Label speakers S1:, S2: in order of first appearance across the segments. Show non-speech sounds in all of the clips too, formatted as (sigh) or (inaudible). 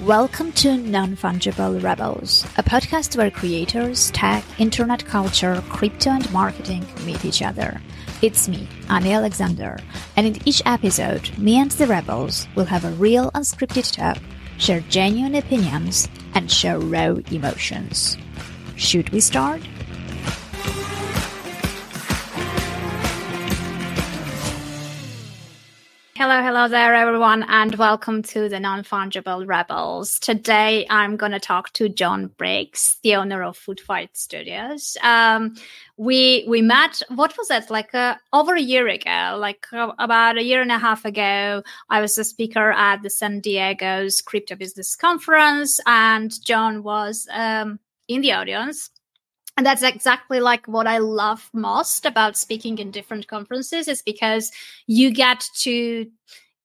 S1: Welcome to Non Fungible Rebels, a podcast where creators, tech, internet culture, crypto, and marketing meet each other. It's me, Annie Alexander, and in each episode, me and the rebels will have a real unscripted talk, share genuine opinions, and show raw emotions. Should we start? Hello, hello there, everyone, and welcome to the Non Fungible Rebels. Today, I'm going to talk to Jon Briggs, the owner of Food Fight Studios. Um, we we met. What was it like? Uh, over a year ago, like uh, about a year and a half ago. I was a speaker at the San Diego's Crypto Business Conference, and Jon was um, in the audience and that's exactly like what i love most about speaking in different conferences is because you get to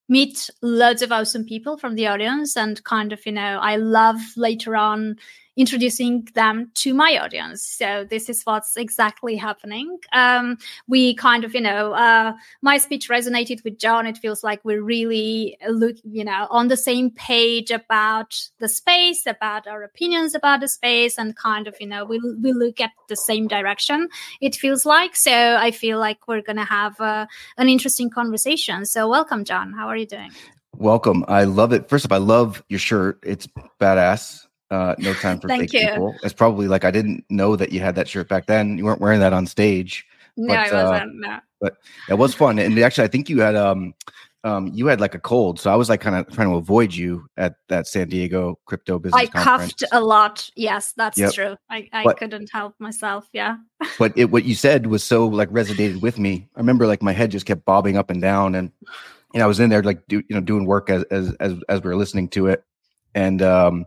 S1: meet loads of awesome people from the audience and kind of you know i love later on introducing them to my audience. So this is what's exactly happening. Um, we kind of, you know, uh, my speech resonated with Jon. It feels like we're really look, you know, on the same page about the space, about our opinions about the space, and kind of, you know, we we look at the same direction. It feels like. So I feel like we're gonna have uh, an interesting conversation. So welcome, Jon. How are you doing?
S2: Welcome. I love it. First of all, I love your shirt. It's badass. Uh, no time for
S1: Thank
S2: fake
S1: you.
S2: people. It's probably like I didn't know that you had that shirt back then. You weren't wearing that on stage.
S1: No,
S2: But,
S1: I
S2: uh,
S1: wasn't. no.
S2: but it was fun. And actually, I think you had um, um, you had like a cold, so I was like kind of trying to avoid you at that San Diego crypto business
S1: I
S2: conference.
S1: coughed a lot. Yes, that's
S2: Yep.
S1: true. I, I
S2: But-
S1: couldn't help myself. Yeah.
S2: but it, what you said was so like resonated with me. I remember like my head just kept bobbing up and down, and you know I was in there like do, you know doing work as as as as we were listening to it, and um,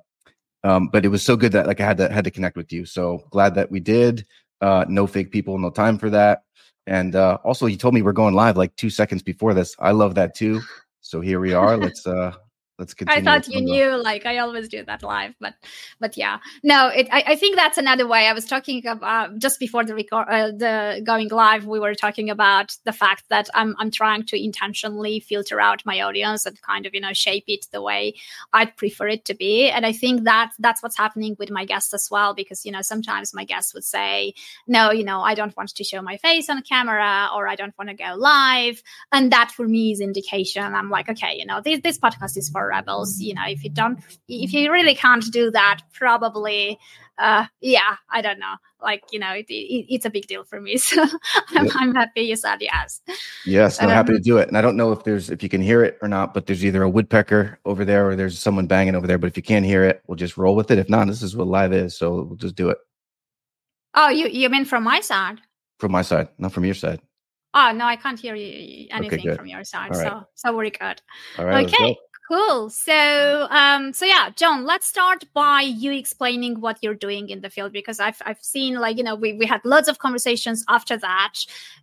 S2: um, but it was so good that like I had to had to connect with you. So glad that we did. Uh, no fake people, no time for that. And uh, also, you told me we're going live like two seconds before this. I love that too. So here we are. Let's uh, let's continue.
S1: I thought you knew, like I always do that live, but but yeah, no, it. I, I think that's another way. I was talking about just before the record, uh, the going live. We were talking about the fact that I'm I'm trying to intentionally filter out my audience and kind of you know shape it the way I'd prefer it to be. And I think that that's what's happening with my guests as well, because you know sometimes my guests would say, no, you know I don't want to show my face on camera or I don't want to go live, and that for me is indication. I'm like, okay, you know this this podcast is for rebels. You know if you don't, if you really can't do that, probably. Uh, yeah, I don't know. Like, you know, it, it, it's a big deal for me. (laughs) So I'm,
S2: Yep.
S1: I'm happy you said yes.
S2: Yes, I'm happy to
S1: Um,
S2: do it. And I don't know if there's if you can hear it or not, but there's either a woodpecker over there or there's someone banging over there. But if you can't hear it, we'll just roll with it. If not, this is what live is, so we'll just do it
S1: Oh, you, you mean from my side?
S2: from my side, not from your side.
S1: Oh, no, I can't hear you, anything
S2: good.
S1: from your side.
S2: All right.
S1: So, so we're good.
S2: All right,
S1: okay. Cool. So, um, so yeah, Jon, let's start by you explaining what you're doing in the field because I've I've seen like you know we we had lots of conversations after that.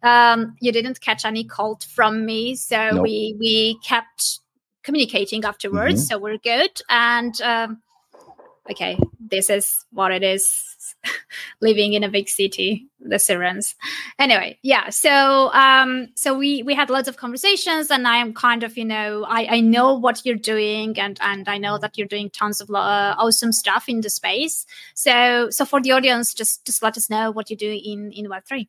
S1: Um, you didn't catch any cold from me, so
S2: Nope.
S1: we we kept communicating afterwards,
S2: Mhm.
S1: so we're good. And um, okay, this is what it is. (laughs) living in a big city the sirens anyway yeah so um so we we had lots of conversations and i am kind of you know i i know what you're doing and and i know that you're doing tons of uh, awesome stuff in the space so so for the audience just just let us know what you do in in web3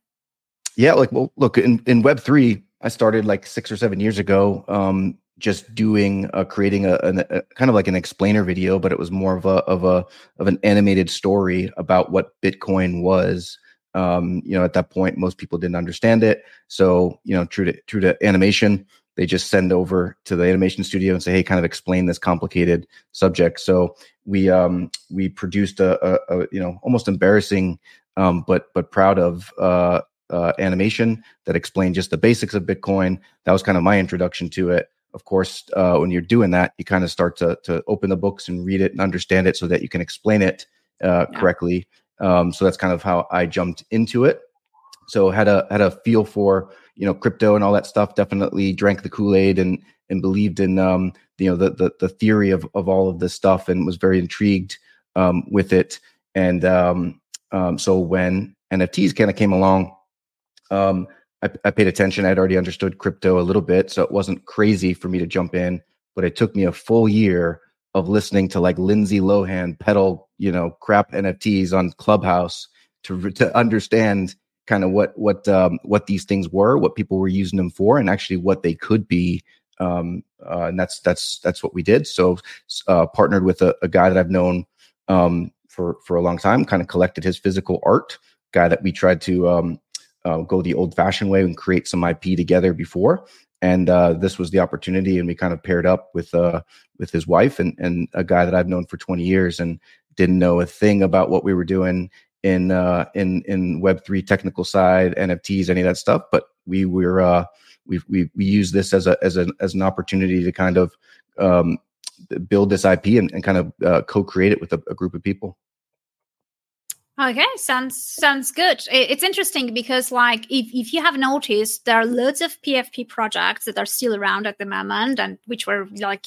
S2: Yeah, like well, look in in Web three, I started like six or seven years ago. Um, just doing uh, creating a, a kind of like an explainer video, but it was more of a of a of an animated story about what Bitcoin was. Um, you know, at that point, most people didn't understand it. So, you know, true to true to animation, they just send over to the animation studio and say, "Hey, kind of explain this complicated subject." So we um, we produced a, a, a you know almost embarrassing, um, but but proud of uh, uh, animation that explained just the basics of Bitcoin. That was kind of my introduction to it. Of course, uh, when you're doing that, you kind of start to to open the books and read it and understand it so that you can explain it uh,
S1: Yeah.
S2: correctly. Um, so that's kind of how I jumped into it. So had a had a feel for you know crypto and all that stuff. Definitely drank the Kool Aid and and believed in um, you know the, the the theory of of all of this stuff and was very intrigued um, with it. And um, um, so when NFTs kind of came along, um, I, I paid attention. I'd already understood crypto a little bit, so it wasn't crazy for me to jump in. But it took me a full year of listening to like Lindsay Lohan pedal, you know, crap NFTs on Clubhouse to to understand kind of what what um, what these things were, what people were using them for, and actually what they could be. Um, uh, and that's that's that's what we did. So uh, partnered with a, a, guy that I've known um, for for a long time. Kind of collected his physical art. Guy that we tried to um, uh, go the old fashioned way and create some IP together before. And uh, this was the opportunity, and we kind of paired up with uh, with his wife and and a guy that I've known for 20 years and didn't know a thing about what we were doing in uh, in in Web three technical side, NFTs, any of that stuff. But we were uh, we we we use this as a as an as an opportunity to kind of um, build this IP and, and kind of uh, co-create it with a, a group of people.
S1: Okay, sounds sounds good. It's interesting because, like, if, if you have noticed, there are loads of PFP projects that are still around at the moment, and which were like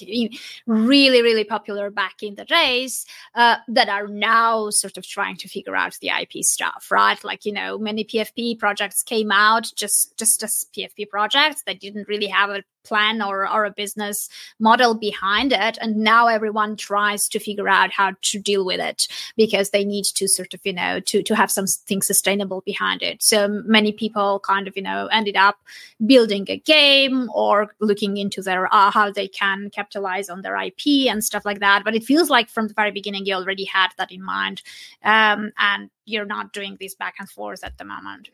S1: really, really popular back in the days, uh, that are now sort of trying to figure out the IP stuff, right? Like, you know, many PFP projects came out just just as PFP projects that didn't really have a plan or, or a business model behind it. And now everyone tries to figure out how to deal with it because they need to sort of, you know, to, to have something sustainable behind it. So many people kind of, you know, ended up building a game or looking into their, uh, how they can capitalize on their IP and stuff like that. But it feels like from the very beginning, you already had that in mind. Um, and you're not doing this back and forth at the moment.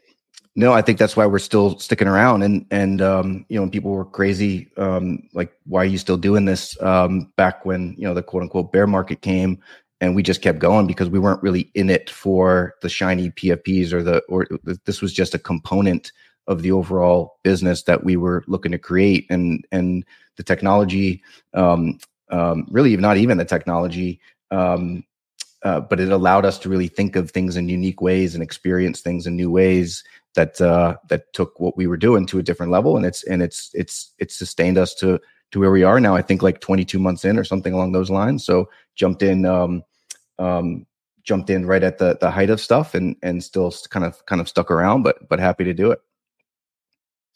S2: No, I think that's why we're still sticking around. And and um, you know, people were crazy, um, like, why are you still doing this? Um, back when you know the quote unquote bear market came, and we just kept going because we weren't really in it for the shiny PFPs or the or this was just a component of the overall business that we were looking to create, and and the technology, um, um, really not even the technology. Um, uh, but it allowed us to really think of things in unique ways and experience things in new ways that uh, that took what we were doing to a different level, and it's and it's it's it's sustained us to to where we are now. I think like 22 months in or something along those lines. So jumped in, um, um, jumped in right at the the height of stuff, and and still kind of kind of stuck around, but but happy to do it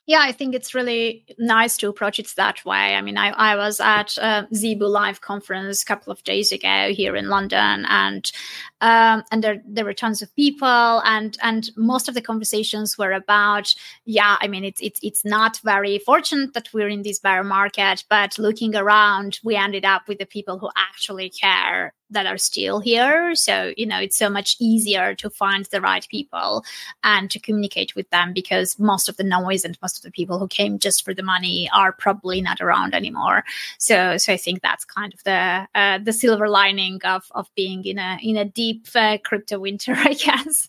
S1: yeah, I think it's really nice to approach it that way. I mean, I, I was at a Zebu Live conference a couple of days ago here in London, and um, and there there were tons of people, and and most of the conversations were about, yeah, I mean, it's it's it's not very fortunate that we're in this bear market, but looking around, we ended up with the people who actually care that are still here. So, you know, it's so much easier to find the right people and to communicate with them because most of the noise and most of the people who came just for the money are probably not around anymore. So, so I think that's kind of the uh, the silver lining of of being in a in a deep uh, crypto winter, (laughs) I guess.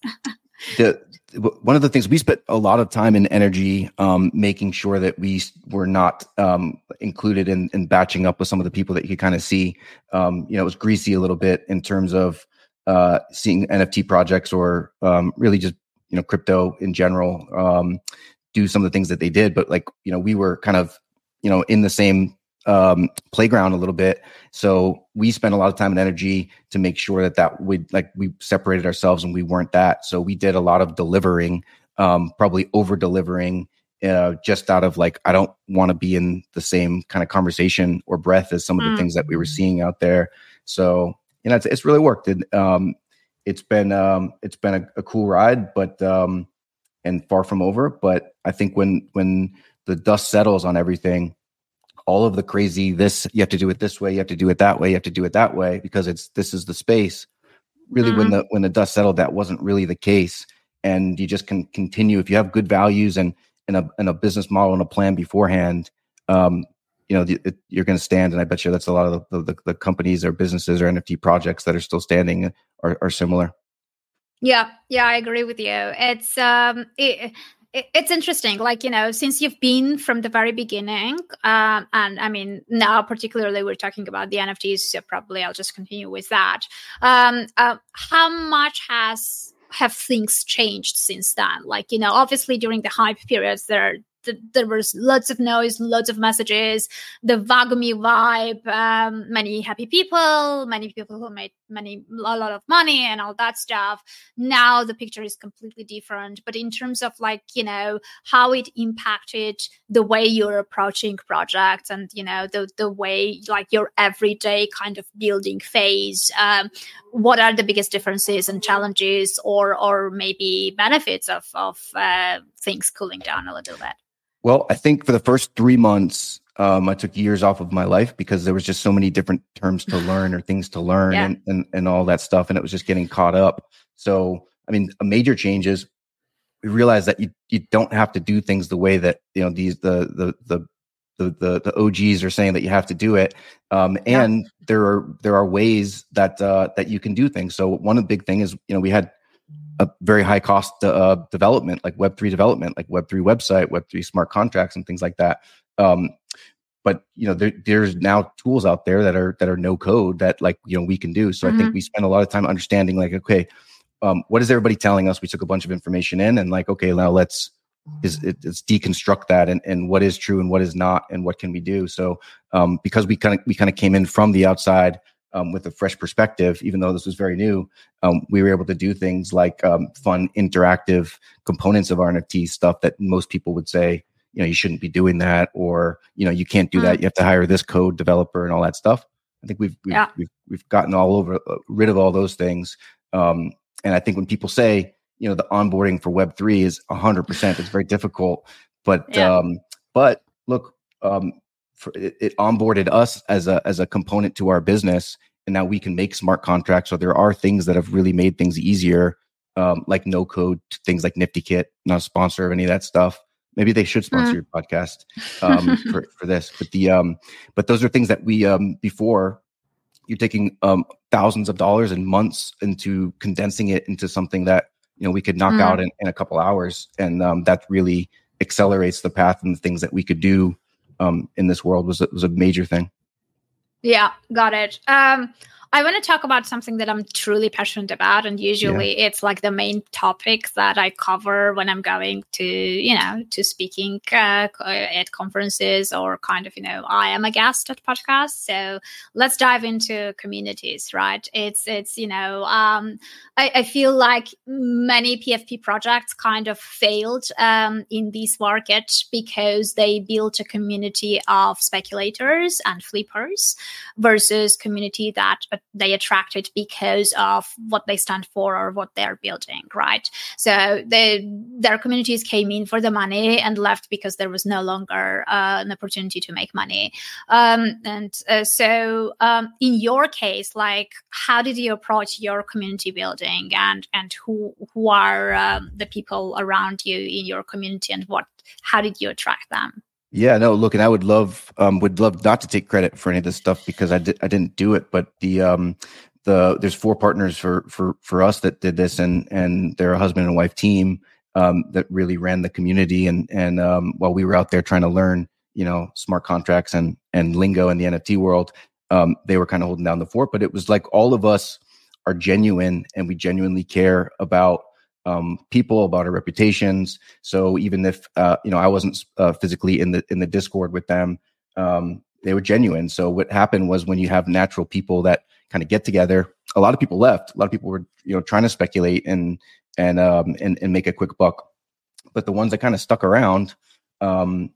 S2: the one of the things we spent a lot of time and energy um, making sure that we were not um, included in, in batching up with some of the people that you kind of see. Um, you know, it was greasy a little bit in terms of uh, seeing NFT projects or um, really just you know crypto in general um, do some of the things that they did. But like you know, we were kind of you know in the same um, playground a little bit. So we spent a lot of time and energy to make sure that that would like we separated ourselves and we weren't that. So we did a lot of delivering, um, probably over delivering, uh, just out of like I don't want to be in the same kind of conversation or breath as some of the mm. things that we were seeing out there. So you know, it's, it's really worked. Um, it's been um, it's been a, a cool ride, but um, and far from over. But I think when when the dust settles on everything all of the crazy this you have to do it this way you have to do it that way you have to do it that way because it's this is the space really mm-hmm. when the when the dust settled that wasn't really the case and you just can continue if you have good values and and a, and a business model and a plan beforehand um you know the, it, you're going to stand and i bet you that's a lot of the, the, the companies or businesses or nft projects that are still standing are, are similar
S1: yeah yeah i agree with you. It's um it, it's interesting like you know since you've been from the very beginning um, and i mean now particularly we're talking about the nfts so probably i'll just continue with that. Um, uh, how much has have things changed since then? Like you know obviously during the hype periods there th- there was lots of noise, lots of messages, the WAGMI vibe, um, many happy people, many people who made many a lot of money and all that stuff. Now the picture is completely different. But in terms of like you know how it impacted the way you're approaching projects and you know the the way like your everyday kind of building phase, um, what are the biggest differences and challenges, or or maybe benefits of of uh, things cooling down a little bit?
S2: Well, I think for the first three months, um, I took years off of my life because there was just so many different terms to (sighs) learn or things to learn yeah. and, and, and all that stuff. And it was just getting caught up. So, I mean, a major change is we realized that you, you don't have to do things the way that, you know, these, the, the, the, the, the, the OGs are saying that you have to do it. Um, and yeah. there are, there are ways that, uh, that you can do things. So one of the big thing is, you know, we had a very high cost uh, development, like Web3 development, like Web3 website, Web3 smart contracts, and things like that. Um, but you know, there, there's now tools out there that are that are no code that like you know we can do. So mm-hmm. I think mm-hmm. we spend a lot of time understanding like, okay, um, what is everybody telling us? We took a bunch of information in and like, okay, now let's is it, let's deconstruct that and, and what is true and what is not and what can we do. So um, because we kind of we kind of came in from the outside um, with a fresh perspective, even though this was very new, um, we were able to do things like um, fun, interactive components of our NFT stuff that most people would say, you know, you shouldn't be doing that, or you know, you can't do mm. that. You have to hire this code developer and all that stuff. I think we've we've yeah. we've, we've, gotten all over uh, rid of all those things. Um, and I think when people say, you know, the onboarding for Web three is hundred percent, it's very difficult. But (laughs) yeah. um, but look, um, for, it, it, onboarded us as a as a component to our business and now we can make smart contracts so there are things that have really made things easier um, like no code things like NiftyKit not a sponsor of any of that stuff maybe they should sponsor mm. your podcast um, (laughs) for, for this but the um but those are things that we um before you're taking um thousands of dollars and months into condensing it into something that you know we could knock mm. out in, in a couple hours and um, that really accelerates the path and the things that we could do um, in this world was was a major thing.
S1: Yeah, got it. Um, I want to talk about something that I'm truly passionate about. And usually yeah. it's like the main topic that I cover when I'm going to, you know, to speaking uh, at conferences or kind of, you know, I am a guest at podcasts. So let's dive into communities, right? It's, it's, you know, um, I, I feel like many PFP projects kind of failed um, in this market because they built a community of speculators and flippers versus community that they attracted because of what they stand for or what they're building, right? So they, their communities came in for the money and left because there was no longer uh, an opportunity to make money. Um, and uh, so, um, in your case, like, how did you approach your community building, and and who who are um, the people around you in your community, and what how did you attract them?
S2: Yeah, no, look, and I would love um would love not to take credit for any of this stuff because I did I didn't do it, but the um the there's four partners for for for us that did this and and they're a husband and wife team um that really ran the community and and um while we were out there trying to learn, you know, smart contracts and and lingo in the NFT world, um they were kind of holding down the fort, but it was like all of us are genuine and we genuinely care about um, people, about our reputations. So even if uh, you know I wasn't uh, physically in the in the Discord with them, um, they were genuine. So what happened was when you have natural people that kind of get together, a lot of people left. A lot of people were you know trying to speculate and and um, and, and make a quick buck, but the ones that kind of stuck around. Um,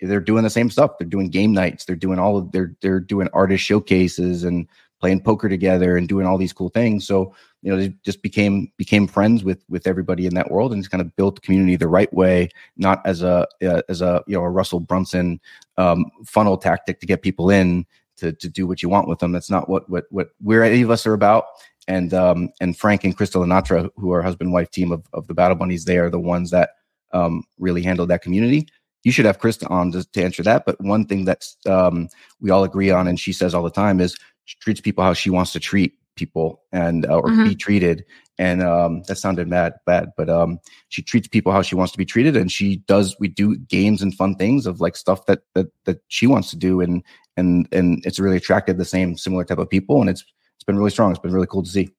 S2: they're doing the same stuff. They're doing game nights. They're doing all of they're they're doing artist showcases and playing poker together and doing all these cool things. So you know, they just became became friends with with everybody in that world and just kind of built the community the right way, not as a uh, as a you know a Russell Brunson um, funnel tactic to get people in to to do what you want with them. That's not what what what we're any of us are about. And um, and Frank and Crystal Anatra, who are husband wife team of of the Battle Bunnies, they are the ones that um, really handle that community you should have Krista on to, to answer that. But one thing that's um, we all agree on, and she says all the time, is she treats people how she wants to treat people and uh, or mm-hmm. be treated. And um, that sounded mad bad, but um, she treats people how she wants to be treated, and she does. We do games and fun things of like stuff that that that she wants to do, and and and it's really attracted the same similar type of people, and it's it's been really strong. It's been really cool to see.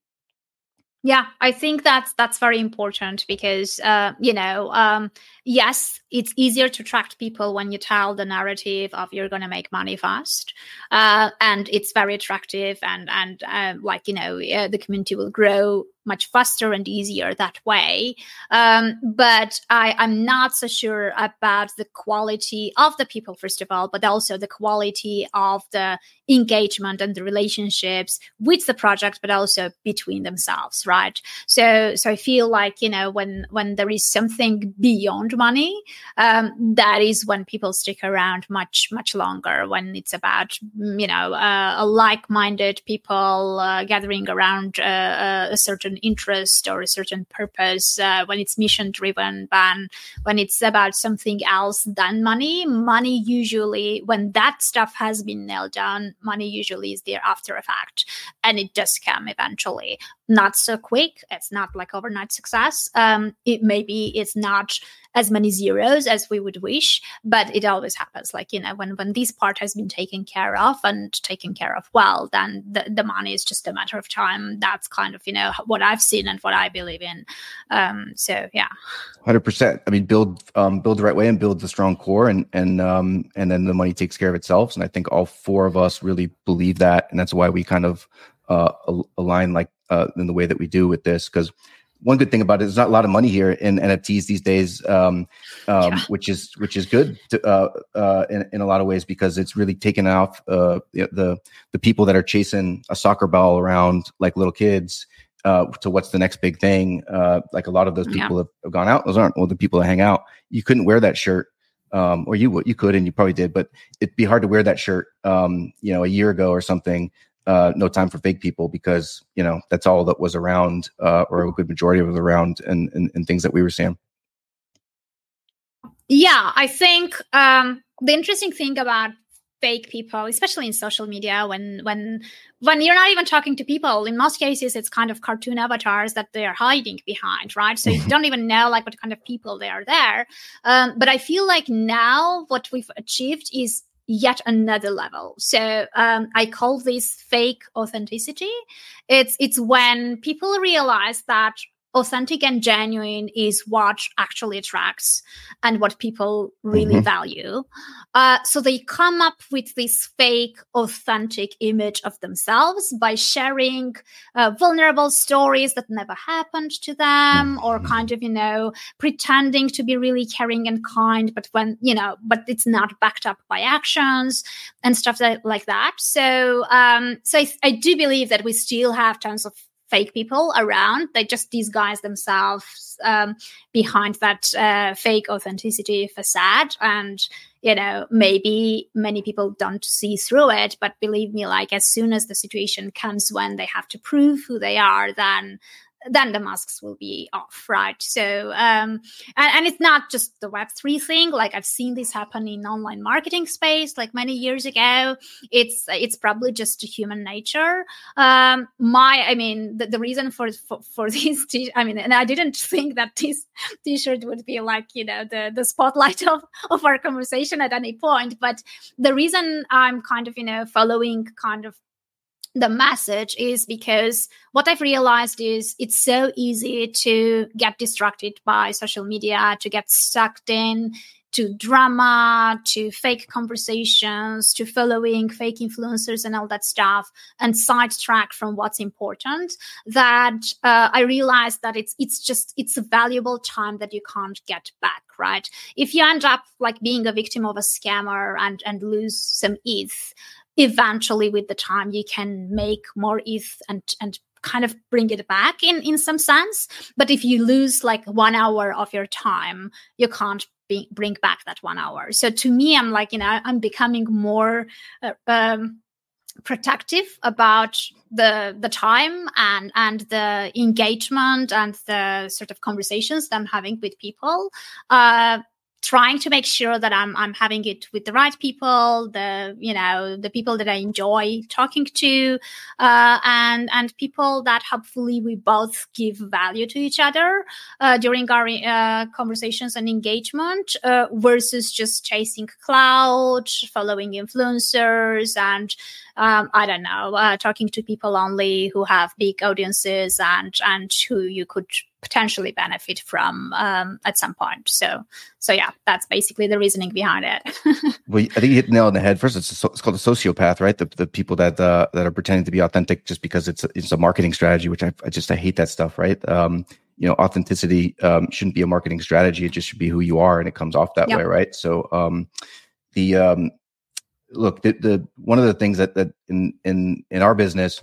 S1: Yeah, I think that's that's very important because uh, you know, um, yes, it's easier to attract people when you tell the narrative of you're going to make money fast, uh, and it's very attractive, and and uh, like you know, uh, the community will grow much faster and easier that way. Um, but I, I'm not so sure about the quality of the people, first of all, but also the quality of the engagement and the relationships with the project, but also between themselves, right? So, so I feel like you know when when there is something beyond money, um, that is when people stick around much much longer. When it's about you know uh, like-minded people uh, gathering around uh a certain interest or a certain purpose. Uh, when it's mission driven, when, when it's about something else than money, money usually when that stuff has been nailed down money usually is there after a fact and it does come eventually not so quick. It's not like overnight success. Um it maybe it's not as many zeros as we would wish but it always happens. Like you know when when this part has been taken care of and taken care of well then the, the money is just a matter of time. That's kind of you know what i've seen and what i believe in. Um so yeah.
S2: 100% i mean build um build the right way and build the strong core and and um and then the money takes care of itself. And i think all four of us really believe that. And that's why we kind of uh align like uh in the way that we do with this because one good thing about it is not a lot of money here in NFTs these days, um, um, yeah. which is which is good to, uh, uh, in, in a lot of ways because it's really taken off uh, the the people that are chasing a soccer ball around like little kids uh, to what's the next big thing. Uh, like a lot of those people yeah. have, have, gone out; those aren't well the people that hang out. You couldn't wear that shirt, um, or you would you could and you probably did, but it'd be hard to wear that shirt, um, you know, a year ago or something uh, no time for fake people because you know that's all that was around uh, or a good majority of it was around and, and, and things that we were seeing.
S1: Yeah i think um, the interesting thing about fake people especially in social media when when when you're not even talking to people in most cases it's kind of cartoon avatars that they're hiding behind right? So you don't even know like what kind of people they are there. Um, but i feel like now what we've achieved is yet another level. So um, I call this fake authenticity. It's it's when people realize that authentic and genuine is what actually attracts and what people really mm-hmm. value. Uh, so they come up with this fake, authentic image of themselves by sharing uh, vulnerable stories that never happened to them, mm-hmm. or kind of, you know, pretending to be really caring and kind, but when, you know, but it's not backed up by actions and stuff that, like that. So, um, so I, I do believe that we still have tons of fake people around. They just disguise themselves um, behind that uh, fake authenticity facade. And, you know, maybe many people don't see through it. But believe me, like as soon as the situation comes when they have to prove who they are, then then the masks will be off, right? So, um, and, and, it's not just the Web3 thing. Like I've seen this happen in online marketing space, like many years ago. It's, it's probably just human nature. Um, my, I mean, the, the reason for, for, for (laughs) this, t- I mean, and I didn't think that this t-shirt would be like, you know, the, the spotlight (laughs) of, of our conversation at any point. But the reason I'm kind of, you know, following kind of the message is because what I've realized is it's so easy to get distracted by social media, to get sucked in to drama, to fake conversations, to following fake influencers and all that stuff, and sidetrack from what's important. That uh, I realized that it's it's just it's a valuable time that you can't get back. Right? If you end up like being a victim of a scammer and and lose some ETH, eventually with the time you can make more ETH and and kind of bring it back in in some sense. But if you lose like one hour of your time you can't be, bring back that one hour. So to me i'm like you know i'm becoming more uh, um, protective about the the time and and the engagement and the sort of conversations that i'm having with people. Uh, trying to make sure that I'm I'm having it with the right people, the you know the people that I enjoy talking to, uh, and and people that hopefully we both give value to each other uh, during our uh, conversations and engagement, uh, versus just chasing cloud, following influencers, and um, I don't know, uh, talking to people only who have big audiences and and who you could potentially benefit from um, at some point. So, so yeah, that's basically the reasoning behind it. (laughs)
S2: well, I think you hit the nail on the head. First, it's, a, it's called a sociopath, right? The, the people that uh, that are pretending to be authentic just because it's a, it's a marketing strategy, which I, I just I hate that stuff, right? Um, you know, authenticity um, shouldn't be a marketing strategy; it just should be who you are, and it comes off that yep. way, right? So, um, the um, look, the, the one of the things that that in in in our business,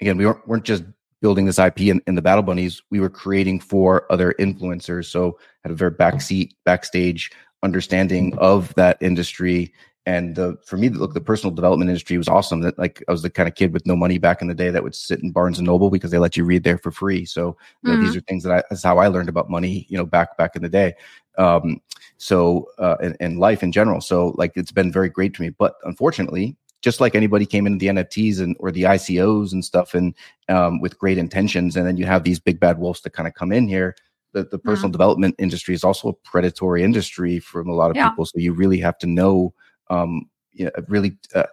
S2: again, we weren't weren't just building this IP in, in the Battle Bunnies, we were creating for other influencers. So had a very backseat, backstage understanding of that industry. And the for me, look, the personal development industry was awesome. That like I was the kind of kid with no money back in the day that would sit in Barnes and Noble because they let you read there for free. So you know, mm-hmm. these are things that I that's how I learned about money. You know, back back in the day. Um, so uh, and, and life in general. So like it's been very great to me. But unfortunately, just like anybody came into the NFTs and or the ICOs and stuff and um, with great intentions, and then you have these big bad wolves that kind of come in here. The, the personal yeah. development industry is also a predatory industry from a lot of yeah. people. So you really have to know, um, you know, really, uh,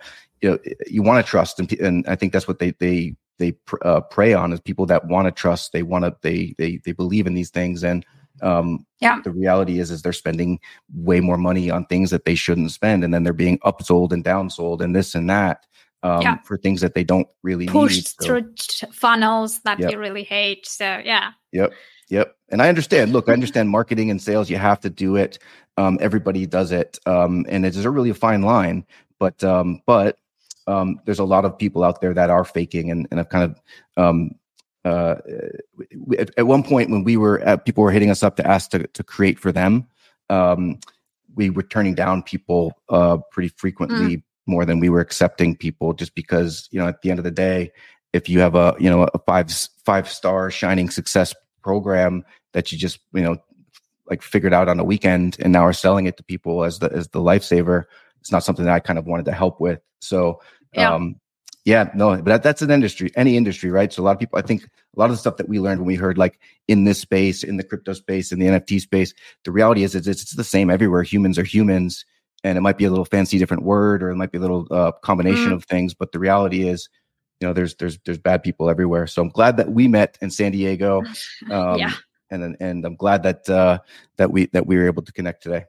S2: you know, you want to trust, and, and I think that's what they they they uh, prey on is people that want to trust. They want to they they they believe in these things and um, yeah. The reality is, is they're spending way more money on things that they shouldn't spend, and then they're being upsold and downsold and this and that um, yeah. for things that they don't really
S1: pushed
S2: need.
S1: Through funnels that yep. you really hate. So yeah.
S2: Yep. Yep. And I understand. Look, I understand marketing and sales. You have to do it. Um, everybody does it, um, and it's a really a fine line. But um, but um, there's a lot of people out there that are faking, and, and I've kind of um, uh, at, at, one point when we were at, people were hitting us up to ask to, to create for them um, we were turning down people uh, pretty frequently mm. more than we were accepting people just because you know at the end of the day if you have a you know a five five star shining success program that you just you know like figured out on a weekend and now are selling it to people as the as the lifesaver it's not something that i kind of wanted to help with so yeah. um yeah, no, but that, that's an industry, any industry, right? So a lot of people, I think a lot of the stuff that we learned when we heard like in this space, in the crypto space, in the NFT space, the reality is it's, it's the same everywhere. Humans are humans, and it might be a little fancy different word, or it might be a little uh, combination mm. of things. But the reality is, you know, there's there's there's bad people everywhere. So I'm glad that we met in San Diego. (laughs)
S1: Um, yeah.
S2: And and I'm glad that uh, that we that we were able to connect today.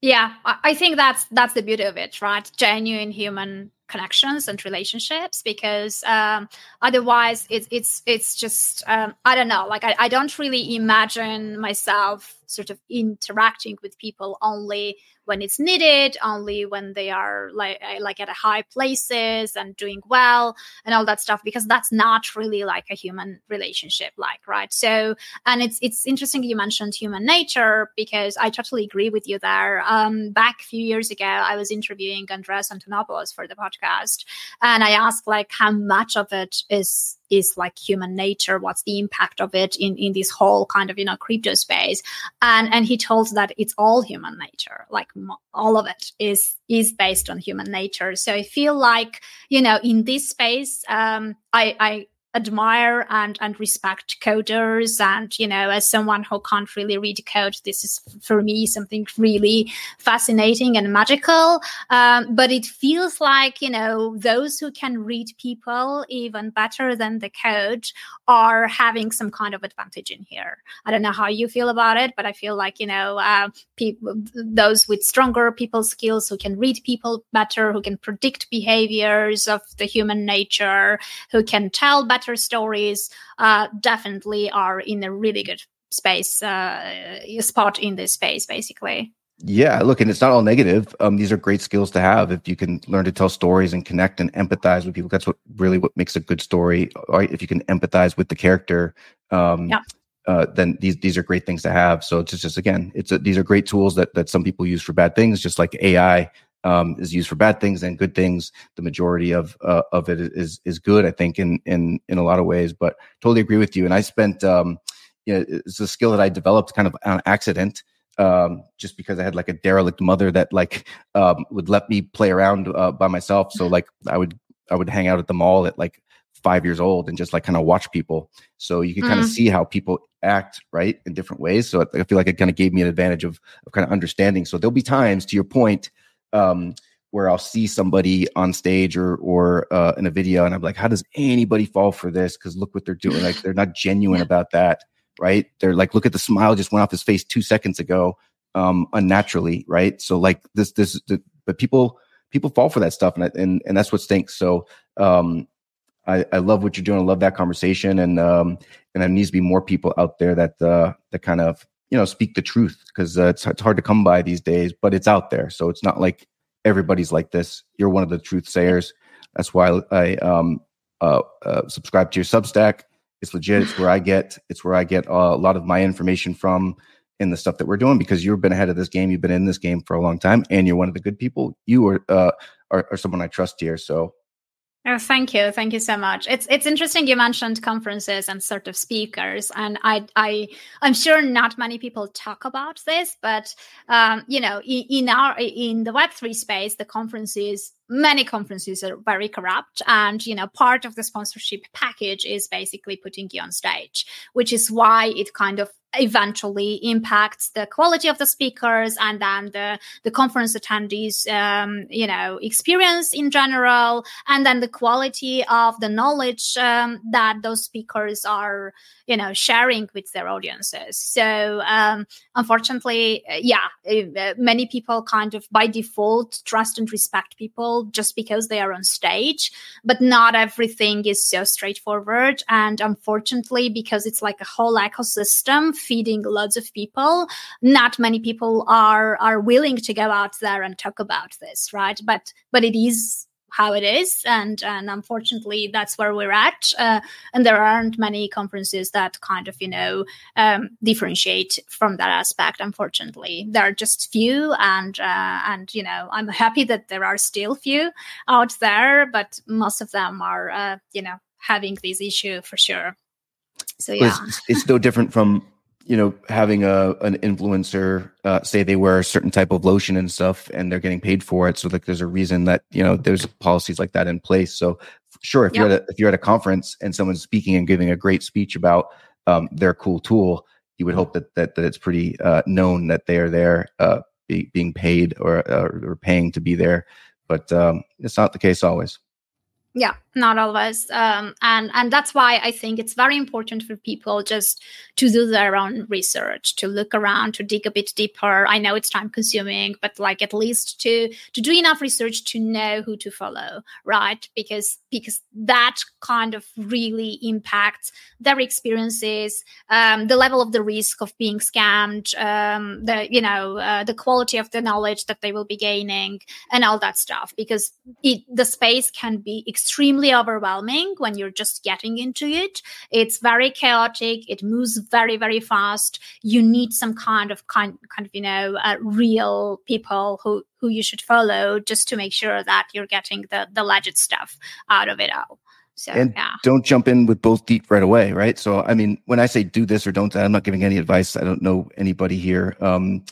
S1: Yeah, I think that's that's the beauty of it, right? Genuine human connections and relationships because um, otherwise it's it's it's just um, I don't know like I, I don't really imagine myself sort of interacting with people only when it's needed only when they are like like at a high places and doing well and all that stuff because that's not really like a human relationship like right? So and it's it's interesting you mentioned human nature because i totally agree with you there. Um back a few years ago i was interviewing andreas antonopoulos for the podcast and i asked like how much of it is is like human nature what's the impact of it in in this whole kind of you know crypto space. And and he told that it's all human nature like all of it is is based on human nature. So i feel like you know in this space um i i admire and and respect coders. And you know as someone who can't really read code this is for me something really fascinating and magical. Um, but it feels like you know those who can read people even better than the code are having some kind of advantage in here. I don't know how you feel about it but i feel like you know uh, people those with stronger people skills who can read people better who can predict behaviors of the human nature who can tell better better stories uh, definitely are in a really good space uh, spot in this space basically
S2: yeah look and it's not all negative um, these are great skills to have if you can learn to tell stories and connect and empathize with people that's what really what makes a good story right if you can empathize with the character um, yeah. Uh, then these these are great things to have. So it's just, just again, it's a, these are great tools that that some people use for bad things, just like AI um, is used for bad things and good things. The majority of uh, of it is is good, I think, in in in a lot of ways. But totally agree with you. And I spent, um, you know, it's a skill that I developed kind of on accident. um, just because I had like a derelict mother that like um, would let me play around uh, by myself. So like I would I would hang out at the mall at like five years old and just like kind of watch people. So you can kind of mm. see how people act right in different ways. So I feel like it kind of gave me an advantage of, of kind of understanding. So there'll be times, to your point, um, where I'll see somebody on stage or or uh, in a video, and I'm like, how does anybody fall for this? Because look what they're doing. Like they're not (laughs) genuine about that, right? They're like, look at the smile just went off his face two seconds ago, um, unnaturally, right? So like this this, the, but people people fall for that stuff, and and and that's what stinks. So um, I, I love what you're doing. I love that conversation, and um, and there needs to be more people out there that uh, that kind of you know speak the truth because uh, it's it's hard to come by these days, but it's out there. So it's not like everybody's like this. You're one of the truth sayers. That's why I um, uh, uh, subscribe to your Substack. It's legit. It's where I get. It's where I get a lot of my information from in the stuff that we're doing because you've been ahead of this game. You've been in this game for a long time, and you're one of the good people. You are uh, are, are someone I trust here. So
S1: Oh, thank you, thank you so much. It's it's interesting you mentioned conferences and sort of speakers, and I I I'm sure not many people talk about this, but um, you know, in, in our in the Web three space, the conferences many conferences are very corrupt and you know part of the sponsorship package is basically putting you on stage which is why it kind of eventually impacts the quality of the speakers and then the the conference attendees um, you know experience in general and then the quality of the knowledge um, that those speakers are you know sharing with their audiences. So um, unfortunately yeah uh, many people kind of by default trust and respect people just because they are on stage but not everything is so straightforward. And unfortunately because it's like a whole ecosystem feeding lots of people not many people are are willing to go out there and talk about this right? But but it is how it is and and unfortunately that's where we're at. Uh, and there aren't many conferences that kind of you know um, differentiate from that aspect unfortunately. There are just few and uh, and you know i'm happy that there are still few out there but most of them are uh, you know having this issue for sure. So yeah
S2: it's, it's no different from you know, having a an influencer uh, say they wear a certain type of lotion and stuff, and they're getting paid for it. So like, there's a reason that you know there's policies like that in place. So sure, if yep. you're at a, if you're at a conference and someone's speaking and giving a great speech about um, their cool tool, you would hope that that, that it's pretty uh, known that they are there uh, be, being paid or uh, or paying to be there. But um, it's not the case always.
S1: Yeah, not always, um, and and that's why I think it's very important for people just to do their own research, to look around, to dig a bit deeper. I know it's time consuming, but like at least to to do enough research to know who to follow, right? Because because that kind of really impacts their experiences, um, the level of the risk of being scammed, um, the you know uh, the quality of the knowledge that they will be gaining, and all that stuff. Because it, the space can be extremely overwhelming when you're just getting into it. It's very chaotic. It moves very, very fast. You need some kind of kind, kind of, you know, uh, real people who, who you should follow just to make sure that you're getting the, the legit stuff out of it all. So,
S2: and
S1: yeah.
S2: don't jump in with both deep right away, right? So, I mean, when I say do this or don't, I'm not giving any advice. I don't know anybody here. Um,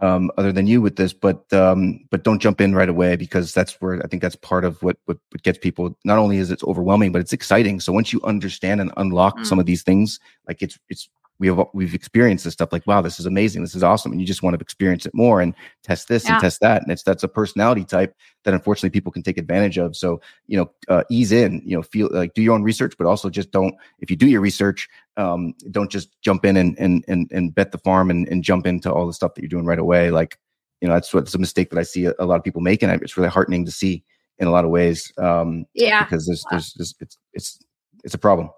S2: um, other than you with this, but um, but don't jump in right away because that's where I think that's part of what, what, what gets people. Not only is it's overwhelming, but it's exciting. So once you understand and unlock mm. some of these things, like it's it's we have we've experienced this stuff like wow this is amazing this is awesome and you just want to experience it more and test this yeah. and test that and it's that's a personality type that unfortunately people can take advantage of so you know uh, ease in you know feel like do your own research but also just don't if you do your research um, don't just jump in and and and, and bet the farm and, and jump into all the stuff that you're doing right away like you know that's what's a mistake that i see a, a lot of people making it's really heartening to see in a lot of ways um
S1: yeah.
S2: because there's there's, there's it's it's it's a problem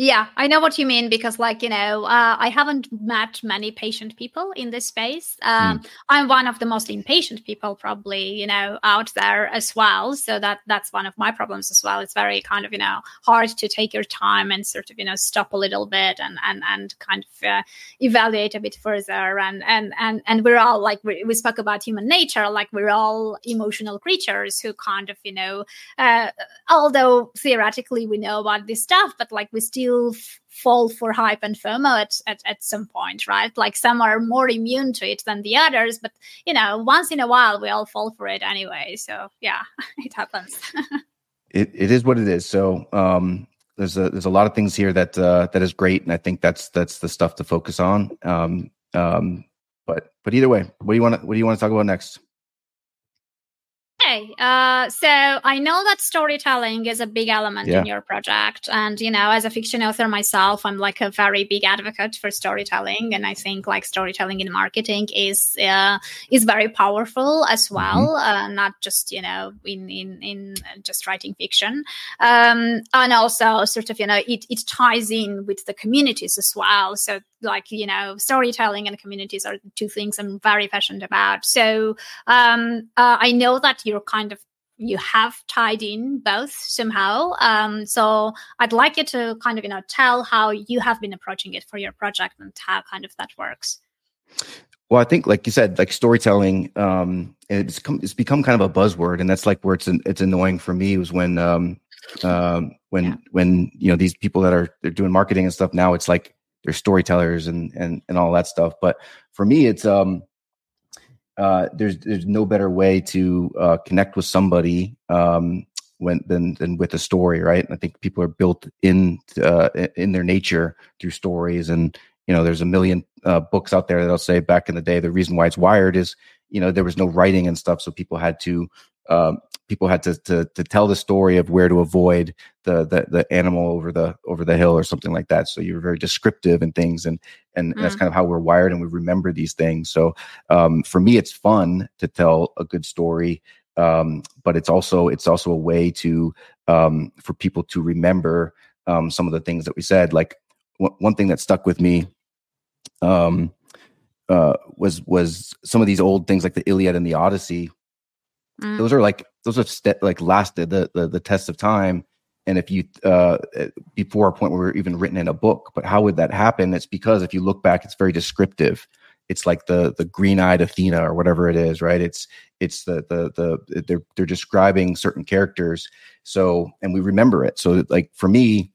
S1: yeah, I know what you mean because, like, you know, uh, I haven't met many patient people in this space. Um, mm. I'm one of the most impatient people, probably, you know, out there as well. So that that's one of my problems as well. It's very kind of, you know, hard to take your time and sort of, you know, stop a little bit and and and kind of uh, evaluate a bit further. And and and and we're all like we, we spoke about human nature, like we're all emotional creatures who kind of, you know, uh, although theoretically we know about this stuff, but like we still f- fall for hype and FOMO at, at, at some point, right? Like some are more immune to it than the others, but you know, once in a while we all fall for it anyway. So yeah, (laughs) it happens. (laughs)
S2: it, it is what it is. So um, there's a there's a lot of things here that uh, that is great, and I think that's that's the stuff to focus on. Um, um, but but either way, what do you want what do you want to talk about next?
S1: Okay, uh, so I know that storytelling is a big element yeah. in your project, and you know, as a fiction author myself, I'm like a very big advocate for storytelling, and I think like storytelling in marketing is uh, is very powerful as mm-hmm. well, mm-hmm. uh, not just you know in in in just writing fiction, um, and also sort of you know it it ties in with the communities as well. So like you know, storytelling and communities are two things I'm very passionate about. So um, uh, I know that you're kind of you have tied in both somehow. Um, so I'd like you to kind of you know tell how you have been approaching it for your project and how kind of that works.
S2: Well, I think, like you said, like storytelling, um, it's come, it's become kind of a buzzword, and that's like where it's it's annoying for me was when um, um, when yeah. when you know these people that are they're doing marketing and stuff now, it's like they're storytellers and and and all that stuff. But for me, it's um, uh, there's there's no better way to uh, connect with somebody um, when than than with a story, right? And I think people are built in uh, in their nature through stories, and you know, there's a million uh, books out there that'll say back in the day the reason why it's wired is you know there was no writing and stuff, so people had to um, people had to, to to tell the story of where to avoid the, the the animal over the over the hill or something like that. So you were very descriptive and things, and and mm. that's kind of how we're wired, and we remember these things. So um, for me, it's fun to tell a good story, um, but it's also it's also a way to um, for people to remember um, some of the things that we said. Like w- one thing that stuck with me um, uh, was was some of these old things like the Iliad and the Odyssey Mm. Those are like those have st- like lasted the, the the test of time. And if you uh, before a point where we are even written in a book, but how would that happen? It's because if you look back, it's very descriptive. It's like the the green eyed Athena or whatever it is, right? It's it's the the the they're they're describing certain characters. So and we remember it. So like for me,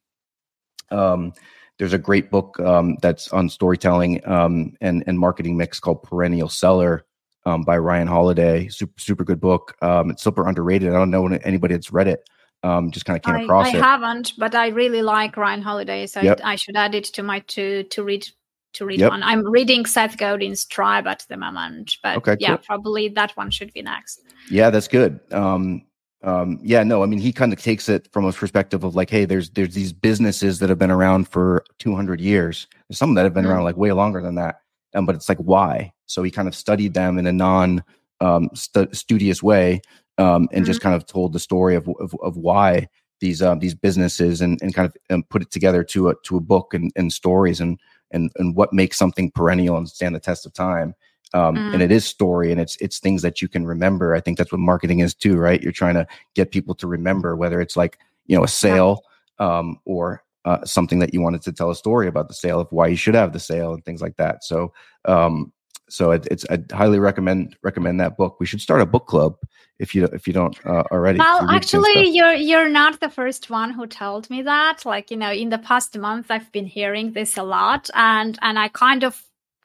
S2: um, there's a great book um, that's on storytelling um, and and marketing mix called Perennial Seller um, by Ryan Holiday. Super, super good book. Um, it's super underrated. I don't know anybody that's read it. Um, just kind of came
S1: I,
S2: across
S1: I
S2: it.
S1: I haven't, but I really like Ryan Holiday, so yep. I, I, should add it to my to to read to read yep. one. I'm reading Seth Godin's Tribe at the moment, but okay, yeah, cool. probably that one should be next.
S2: Yeah, that's good. Um, um, yeah, no, I mean, he kind of takes it from a perspective of like, hey, there's there's these businesses that have been around for 200 years. There's some that have been mm-hmm. around like way longer than that. Um, but it's like why? So he kind of studied them in a non um, st- studious way um, and mm-hmm. just kind of told the story of, of, of why these um, these businesses and, and kind of and put it together to a to a book and, and stories and and and what makes something perennial and stand the test of time. Um, mm. And it is story and it's it's things that you can remember. I think that's what marketing is too, right? You're trying to get people to remember whether it's like you know a sale um, or uh, something that you wanted to tell a story about the sale of why you should have the sale and things like that. So um, so it, it's I highly recommend recommend that book. We should start a book club if you if you don't uh, already.
S1: Well, actually, you're you're not the first one who told me that. Like you know, in the past month, I've been hearing this a lot, and and I kind of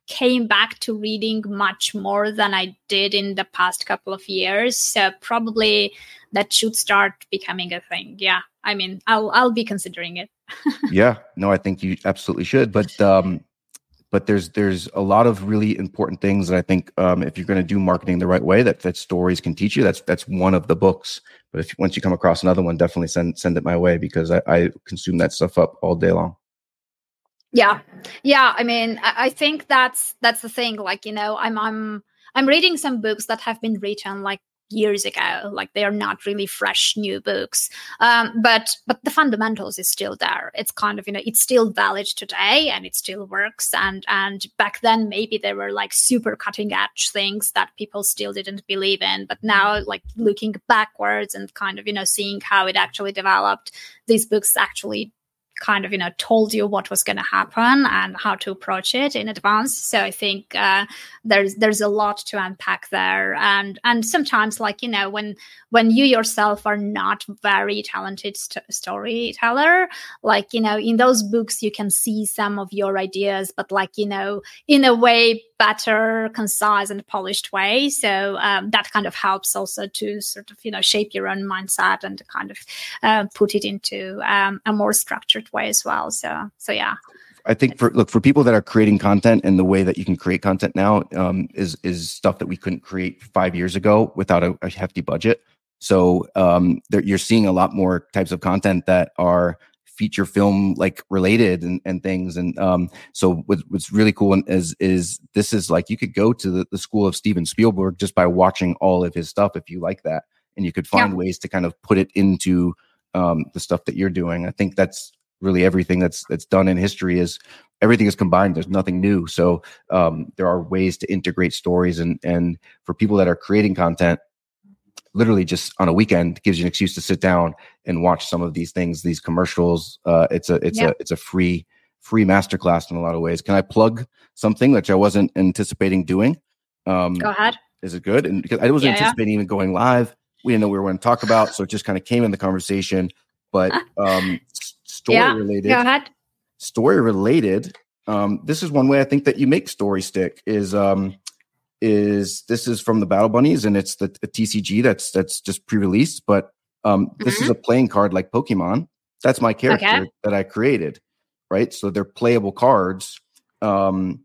S1: came back to reading much more than I did in the past couple of years. So probably that should start becoming a thing. Yeah, I mean, I'll I'll be considering it. (laughs)
S2: yeah, no, I think you absolutely should. But um, but there's there's a lot of really important things that I think um, if you're going to do marketing the right way, that that stories can teach you. That's that's one of the books. But if once you come across another one, definitely send send it my way because I, I consume that stuff up all day long.
S1: Yeah, yeah. I mean, I think that's that's the thing. Like you know, I'm I'm I'm reading some books that have been written like years ago like they are not really fresh new books um, but but the fundamentals is still there it's kind of you know it's still valid today and it still works and and back then maybe there were like super cutting edge things that people still didn't believe in but now like looking backwards and kind of you know seeing how it actually developed these books actually kind of you know told you what was going to happen and how to approach it in advance. So i think uh, there's there's a lot to unpack there. And and sometimes like you know when when you yourself are not very talented st- storyteller like you know in those books you can see some of your ideas but like you know in a way better concise and polished way. So um, that kind of helps also to sort of you know shape your own mindset and kind of uh, put it into um, a more structured way as well so so yeah
S2: I think for look for people that are creating content and the way that you can create content now um, is is stuff that we couldn't create five years ago without a, a hefty budget. So um, there, you're seeing a lot more types of content that are feature film like related and, and things. And um, so what, what's really cool is is this is like you could go to the, the school of Steven Spielberg just by watching all of his stuff if you like that, and you could find yeah. ways to kind of put it into um, the stuff that you're doing. I think that's really everything that's that's done in history is everything is combined. There's nothing new. So um, there are ways to integrate stories and and for people that are creating content literally just on a weekend gives you an excuse to sit down and watch some of these things, these commercials. Uh, it's a it's yep. a it's a free free masterclass in a lot of ways. Can I plug something which I wasn't anticipating doing?
S1: Um, Go ahead.
S2: Is it good? And because I wasn't yeah, anticipating yeah. even going live, we didn't know we were going to talk about, so it just kind of came in the conversation. But (laughs) um, story yeah, related.
S1: Go ahead.
S2: Story related. Um, this is one way I think that you make story stick is um, is this is from the Battle Bunnies and it's the, the TCG that's that's just pre-released, but um, mm-hmm. this is mm-hmm. a playing card like Pokemon. That's my character okay. that I created, right? So they're playable cards um,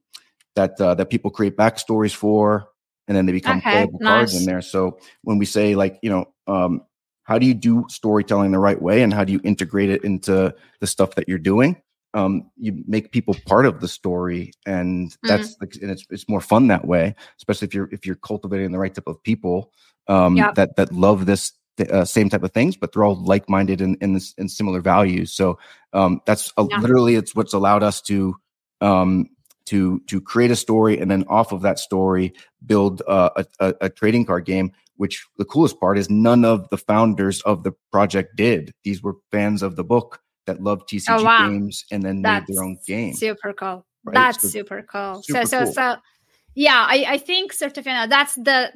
S2: that uh, that people create backstories for, and then they become okay, playable nice. cards in there. So when we say like you know, um, how do you do storytelling the right way, and how do you integrate it into the stuff that you're doing? um, you make people part of the story, and that's mm-hmm. and it's it's more fun that way, especially if you're if you're cultivating the right type of people um, yep. that that love this uh, same type of things, but they're all like minded in in, this, in similar values. So um, that's a, yeah. literally it's what's allowed us to um, to to create a story, and then off of that story build uh, a, a, a trading card game. Which the coolest part is none of the founders of the project did. These were fans of the book that loved TCG oh, wow. games and then That's made their own game.
S1: Super cool. Right? That's so, super cool. Super so so cool. so yeah, I, I think sort of you know that's the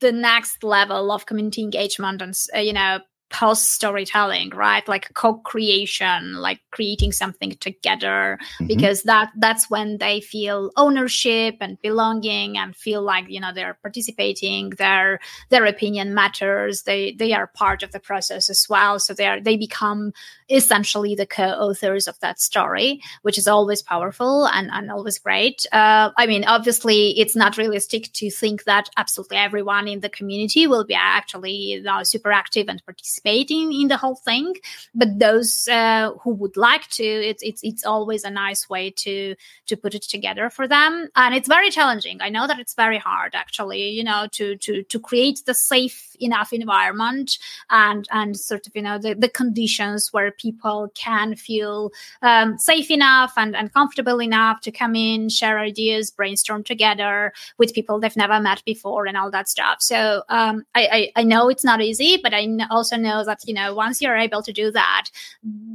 S1: the next level of community engagement and uh, you know post storytelling right? Like co-creation like creating something together mm-hmm. because that that's when they feel ownership and belonging and feel like you know they're participating their their opinion matters they they are part of the process as well. So they are they become essentially the co-authors of that story which is always powerful and, and always great. Uh, i mean obviously it's not realistic to think that absolutely everyone in the community will be actually you know, super active and participate participating in the whole thing. But those uh, who would like to it's it's it's always a nice way to to put it together for them. And it's very challenging. I know that it's very hard actually you know to to to create the safe enough environment and and sort of you know the, the conditions where people can feel um, safe enough and, and comfortable enough to come in share ideas brainstorm together with people they've never met before and all that stuff. So um, I, I, I know it's not easy but i also know that you know once you're able to do that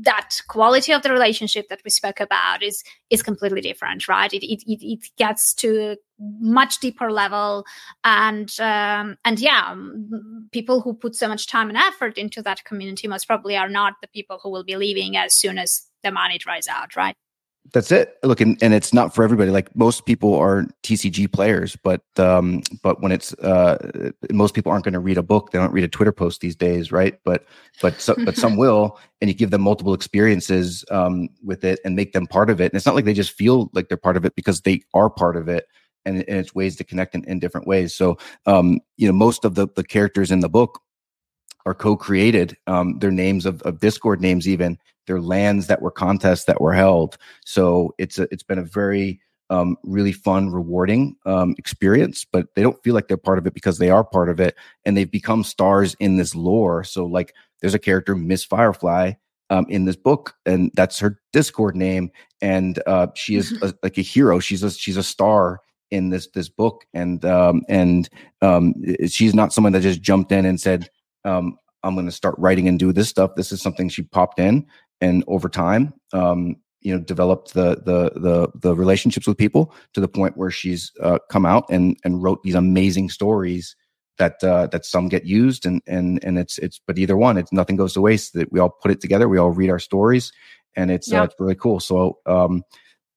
S1: that quality of the relationship that we spoke about is is completely different right? It it, it, it gets to a much deeper level and um, and yeah people who put so much time and effort into that community most probably are not the people who will be leaving as soon as the money dries out right
S2: that's it. Look and, and it's not for everybody. Like most people are tcg players but um but when it's uh most people aren't going to read a book. They don't read a twitter post these days right? But but so, but some (laughs) will and you give them multiple experiences um with it and make them part of it. And it's not like they just feel like they're part of it because they are part of it and, and it's ways to connect in, in different ways. So, um, you know, most of the, the characters in the book are co-created. Um, their names of, of Discord names, even their lands that were contests that were held. So it's a, it's been a very um, really fun, rewarding um, experience, but they don't feel like they're part of it because they are part of it and they've become stars in this lore. So, like, there's a character, Miss Firefly, um, in this book, and that's her Discord name, and uh, she is a, like a hero. She's a she's a star in this this book and um and um she's not someone that just jumped in and said um i'm going to start writing and do this stuff this is something she popped in and over time, um, you know, developed the the the the relationships with people to the point where she's uh, come out and and wrote these amazing stories that uh, that some get used and and and it's it's but either one, it's nothing goes to waste. That we all put it together, we all read our stories, and it's uh, it's really cool. So um,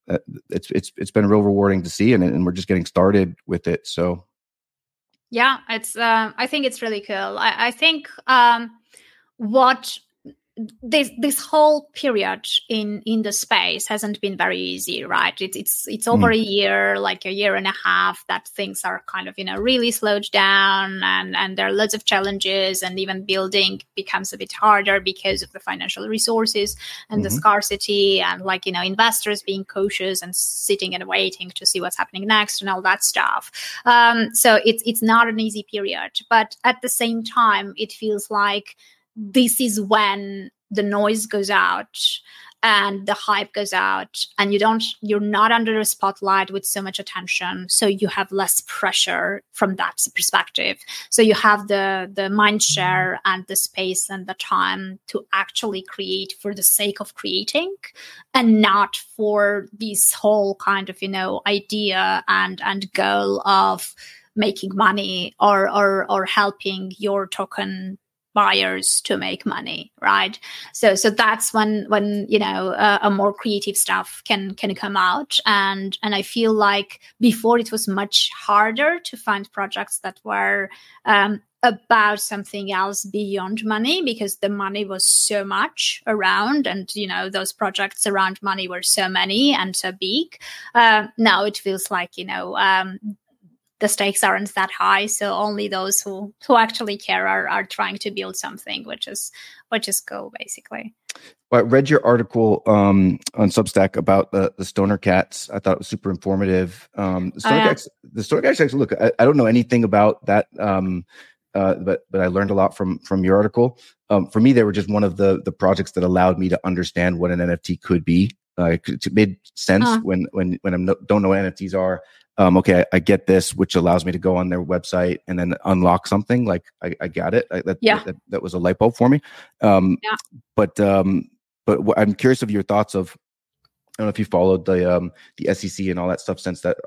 S2: uh, it's it's it's been real rewarding to see, and and we're just getting started with it. So
S1: yeah, it's uh, I think it's really cool. I, I think um, what this this whole period in in the space hasn't been very easy right it, it's it's over mm. a year like a year and a half that things are kind of you know really slowed down and and there are lots of challenges and even building becomes a bit harder because of the financial resources and mm-hmm. the scarcity and like you know investors being cautious and sitting and waiting to see what's happening next and all that stuff um, so it's it's not an easy period but at the same time it feels like this is when the noise goes out and the hype goes out and you don't you're not under the spotlight with so much attention so you have less pressure from that perspective. So you have the the mind mm-hmm. share and the space and the time to actually create for the sake of creating and not for this whole kind of you know idea and and goal of making money or or or helping your token buyers to make money right? So so that's when when you know uh, a more creative stuff can can come out. And and i feel like before it was much harder to find projects that were um, about something else beyond money because the money was so much around and you know those projects around money were so many and so big. Uh, now it feels like you know um, the stakes aren't that high so only those who who actually care are are trying to build something which is which is cool basically
S2: well, I read your article um, on Substack about the, the stoner cats. I thought it was super informative. Um, the stoner oh, yeah. cats, the stoner cats. Actually, look, I, I, don't know anything about that, um, uh, but but I learned a lot from from your article. Um, for me, they were just one of the the projects that allowed me to understand what an NFT could be. Uh, it made sense when when when I no, don't know what NFTs are um, okay, I, I, get this, which allows me to go on their website and then unlock something. Like I, I got it. I, that, yeah. That, that, was a light bulb for me. Um, yeah. But um, but w- I'm curious of your thoughts of. I don't know if you followed the um, the SEC and all that stuff since that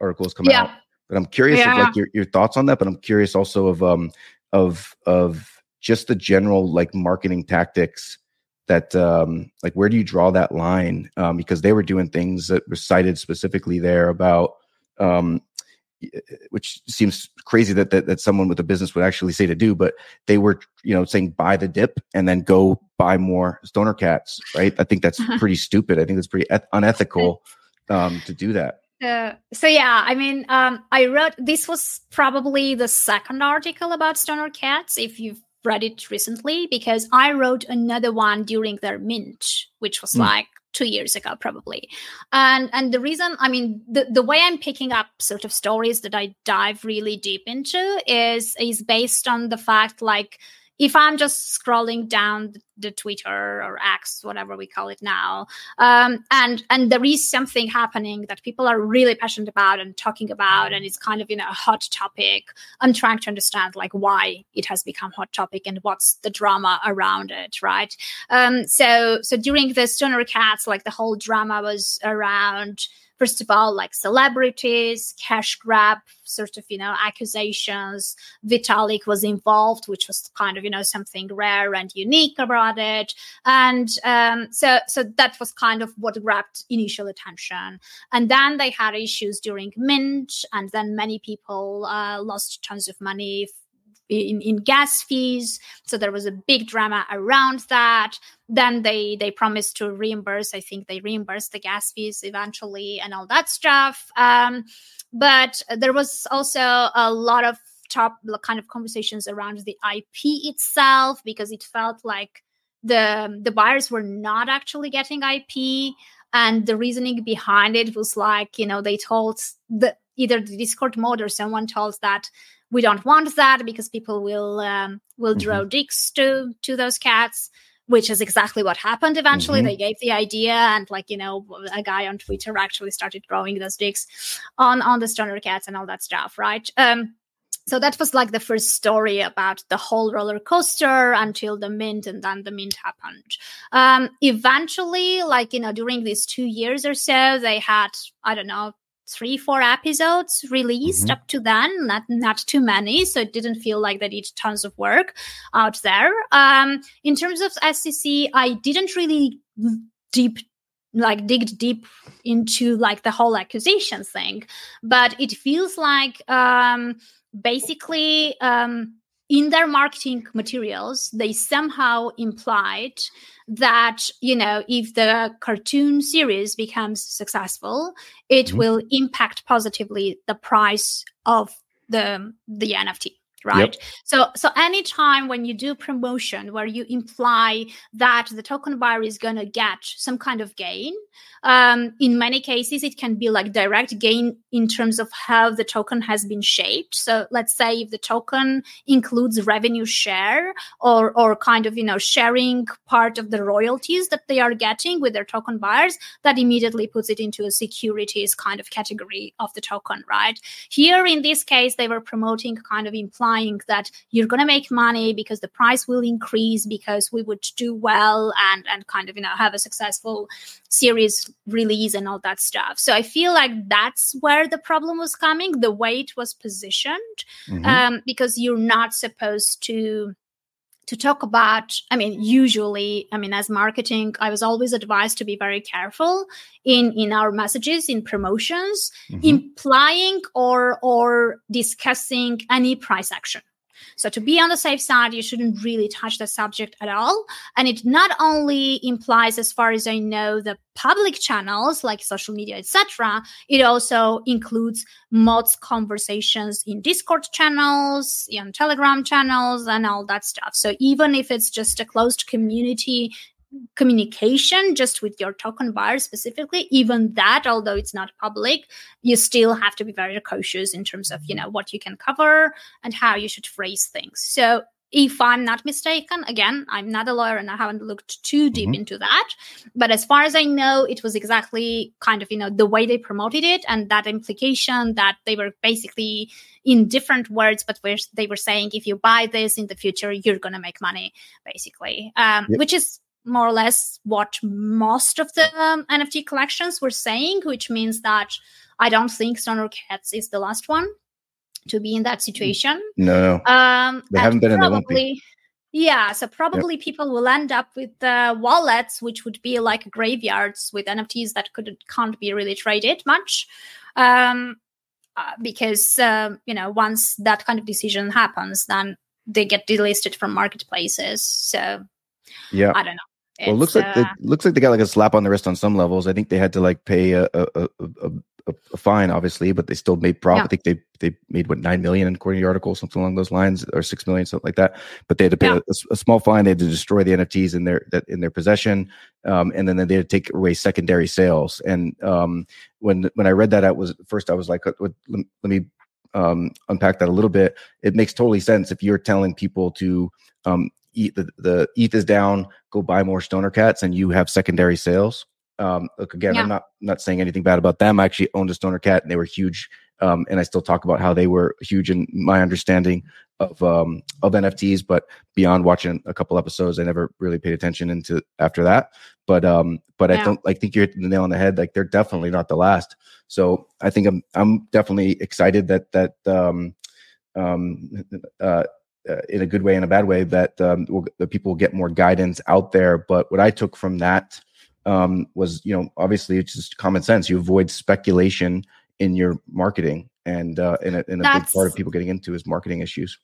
S2: article has come yeah. out. But I'm curious yeah. of like your, your thoughts on that. But I'm curious also of um of of just the general like marketing tactics that um like where do you draw that line um because they were doing things that were cited specifically there about um, which seems crazy that, that that someone with a business would actually say to do, but they were, you know, saying buy the dip and then go buy more stoner cats, right? I think that's (laughs) pretty stupid. I think that's pretty eth- unethical um, to do that.
S1: Uh, so yeah, I mean, um, I wrote this was probably the second article about stoner cats. If you've read it recently, because I wrote another one during their mint, which was mm. like two years ago probably. And and the reason i mean the, the way i'm picking up sort of stories that i dive really deep into is is based on the fact like if I'm just scrolling down the Twitter or X, whatever we call it now, um, and and there is something happening that people are really passionate about and talking about, and it's kind of you know a hot topic. I'm trying to understand like why it has become hot topic and what's the drama around it, right? Um, so so during the Stoner Cats, like the whole drama was around first of all, like celebrities, cash grab, sort of, you know, accusations. Vitalik was involved, which was kind of, you know, something rare and unique about it. And um, so, so that was kind of what grabbed initial attention. And then they had issues during Mint, and then many people uh, lost tons of money in, in gas fees. So there was a big drama around that. Then they they promised to reimburse. I think they reimbursed the gas fees eventually and all that stuff. Um, but there was also a lot of top kind of conversations around the IP itself because it felt like the the buyers were not actually getting IP and the reasoning behind it was like you know they told the either the discord mod or someone told that we don't want that because people will um, will draw mm-hmm. dicks to to those cats which is exactly what happened eventually mm-hmm. they gave the idea and like you know a guy on twitter actually started drawing those dicks on on the stoner cats and all that stuff right um so that was like the first story about the whole roller coaster until the mint and then the mint happened um, eventually like you know during these two years or so they had i don't know three four episodes released mm-hmm. up to then not not too many so it didn't feel like they did tons of work out there um, in terms of SEC i didn't really deep like dig deep into like the whole accusation thing but it feels like um basically um in their marketing materials they somehow implied that you know if the cartoon series becomes successful it mm-hmm. will impact positively the price of the the nft right? Yep. so so anytime when you do promotion where you imply that the token buyer is going to get some kind of gain um, in many cases it can be like direct gain in terms of how the token has been shaped. So let's say if the token includes revenue share or or kind of you know sharing part of the royalties that they are getting with their token buyers that immediately puts it into a securities kind of category of the token right? Here in this case they were promoting kind of implying that you're going to make money because the price will increase because we would do well and and kind of you know have a successful series release and all that stuff. So I feel like that's where the problem was coming, the way it was positioned, mm-hmm. um, because you're not supposed to to talk about i mean usually i mean as marketing i was always advised to be very careful in in our messages in promotions mm-hmm. implying or or discussing any price action so to be on the safe side, you shouldn't really touch the subject at all. And it not only implies, as far as I know, the public channels like social media, etc. It also includes mods conversations in Discord channels, in Telegram channels, and all that stuff. So even if it's just a closed community communication just with your token buyer specifically even that although it's not public you still have to be very cautious in terms of you know what you can cover and how you should phrase things so if i'm not mistaken again i'm not a lawyer and i haven't looked too deep mm-hmm. into that but as far as i know it was exactly kind of you know the way they promoted it and that implication that they were basically in different words but where they were saying if you buy this in the future you're going to make money basically um, yep. which is more or less what most of the um, NFT collections were saying, which means that I don't think Stoner Cats is the last one to be in that situation.
S2: No, um, they haven't been probably, in the
S1: Yeah, so probably yep. people will end up with uh, wallets, which would be like graveyards with NFTs that could can't be really traded much, um, uh, because uh, you know once that kind of decision happens, then they get delisted from marketplaces. So
S2: yeah,
S1: I don't know.
S2: Well, it looks like uh, it looks like they got like a slap on the wrist on some levels. I think they had to like pay a a, a, a, a fine, obviously, but they still made profit. Yeah. I think they they made what nine million according to the article, something along those lines, or six million, something like that. But they had to pay yeah. a, small fine. They had to destroy the NFTs in their that in their possession, um, and then, then they had to take away secondary sales. And um, when when I read that, I was first I was like, let, let me um, unpack that a little bit. It makes totally sense if you're telling people to um, eat the, the ETH is down, go buy more stoner cats, and you have secondary sales. Um, look again, yeah. I'm not not saying anything bad about them. I actually owned a stoner cat, and they were huge. Um, and I still talk about how they were huge in my understanding of um, of NFTs. But beyond watching a couple episodes, I never really paid attention into after that. But um, but yeah. I don't. I think you're hitting the nail on the head. Like they're definitely not the last. So I think I'm I'm definitely excited that that um, um, uh, uh, in a good way and a bad way that um, will, that people will get more guidance out there. But what I took from that um, was, you know, obviously it's just common sense. You avoid speculation in your marketing, and uh, in a, in a big part of people getting into is marketing issues.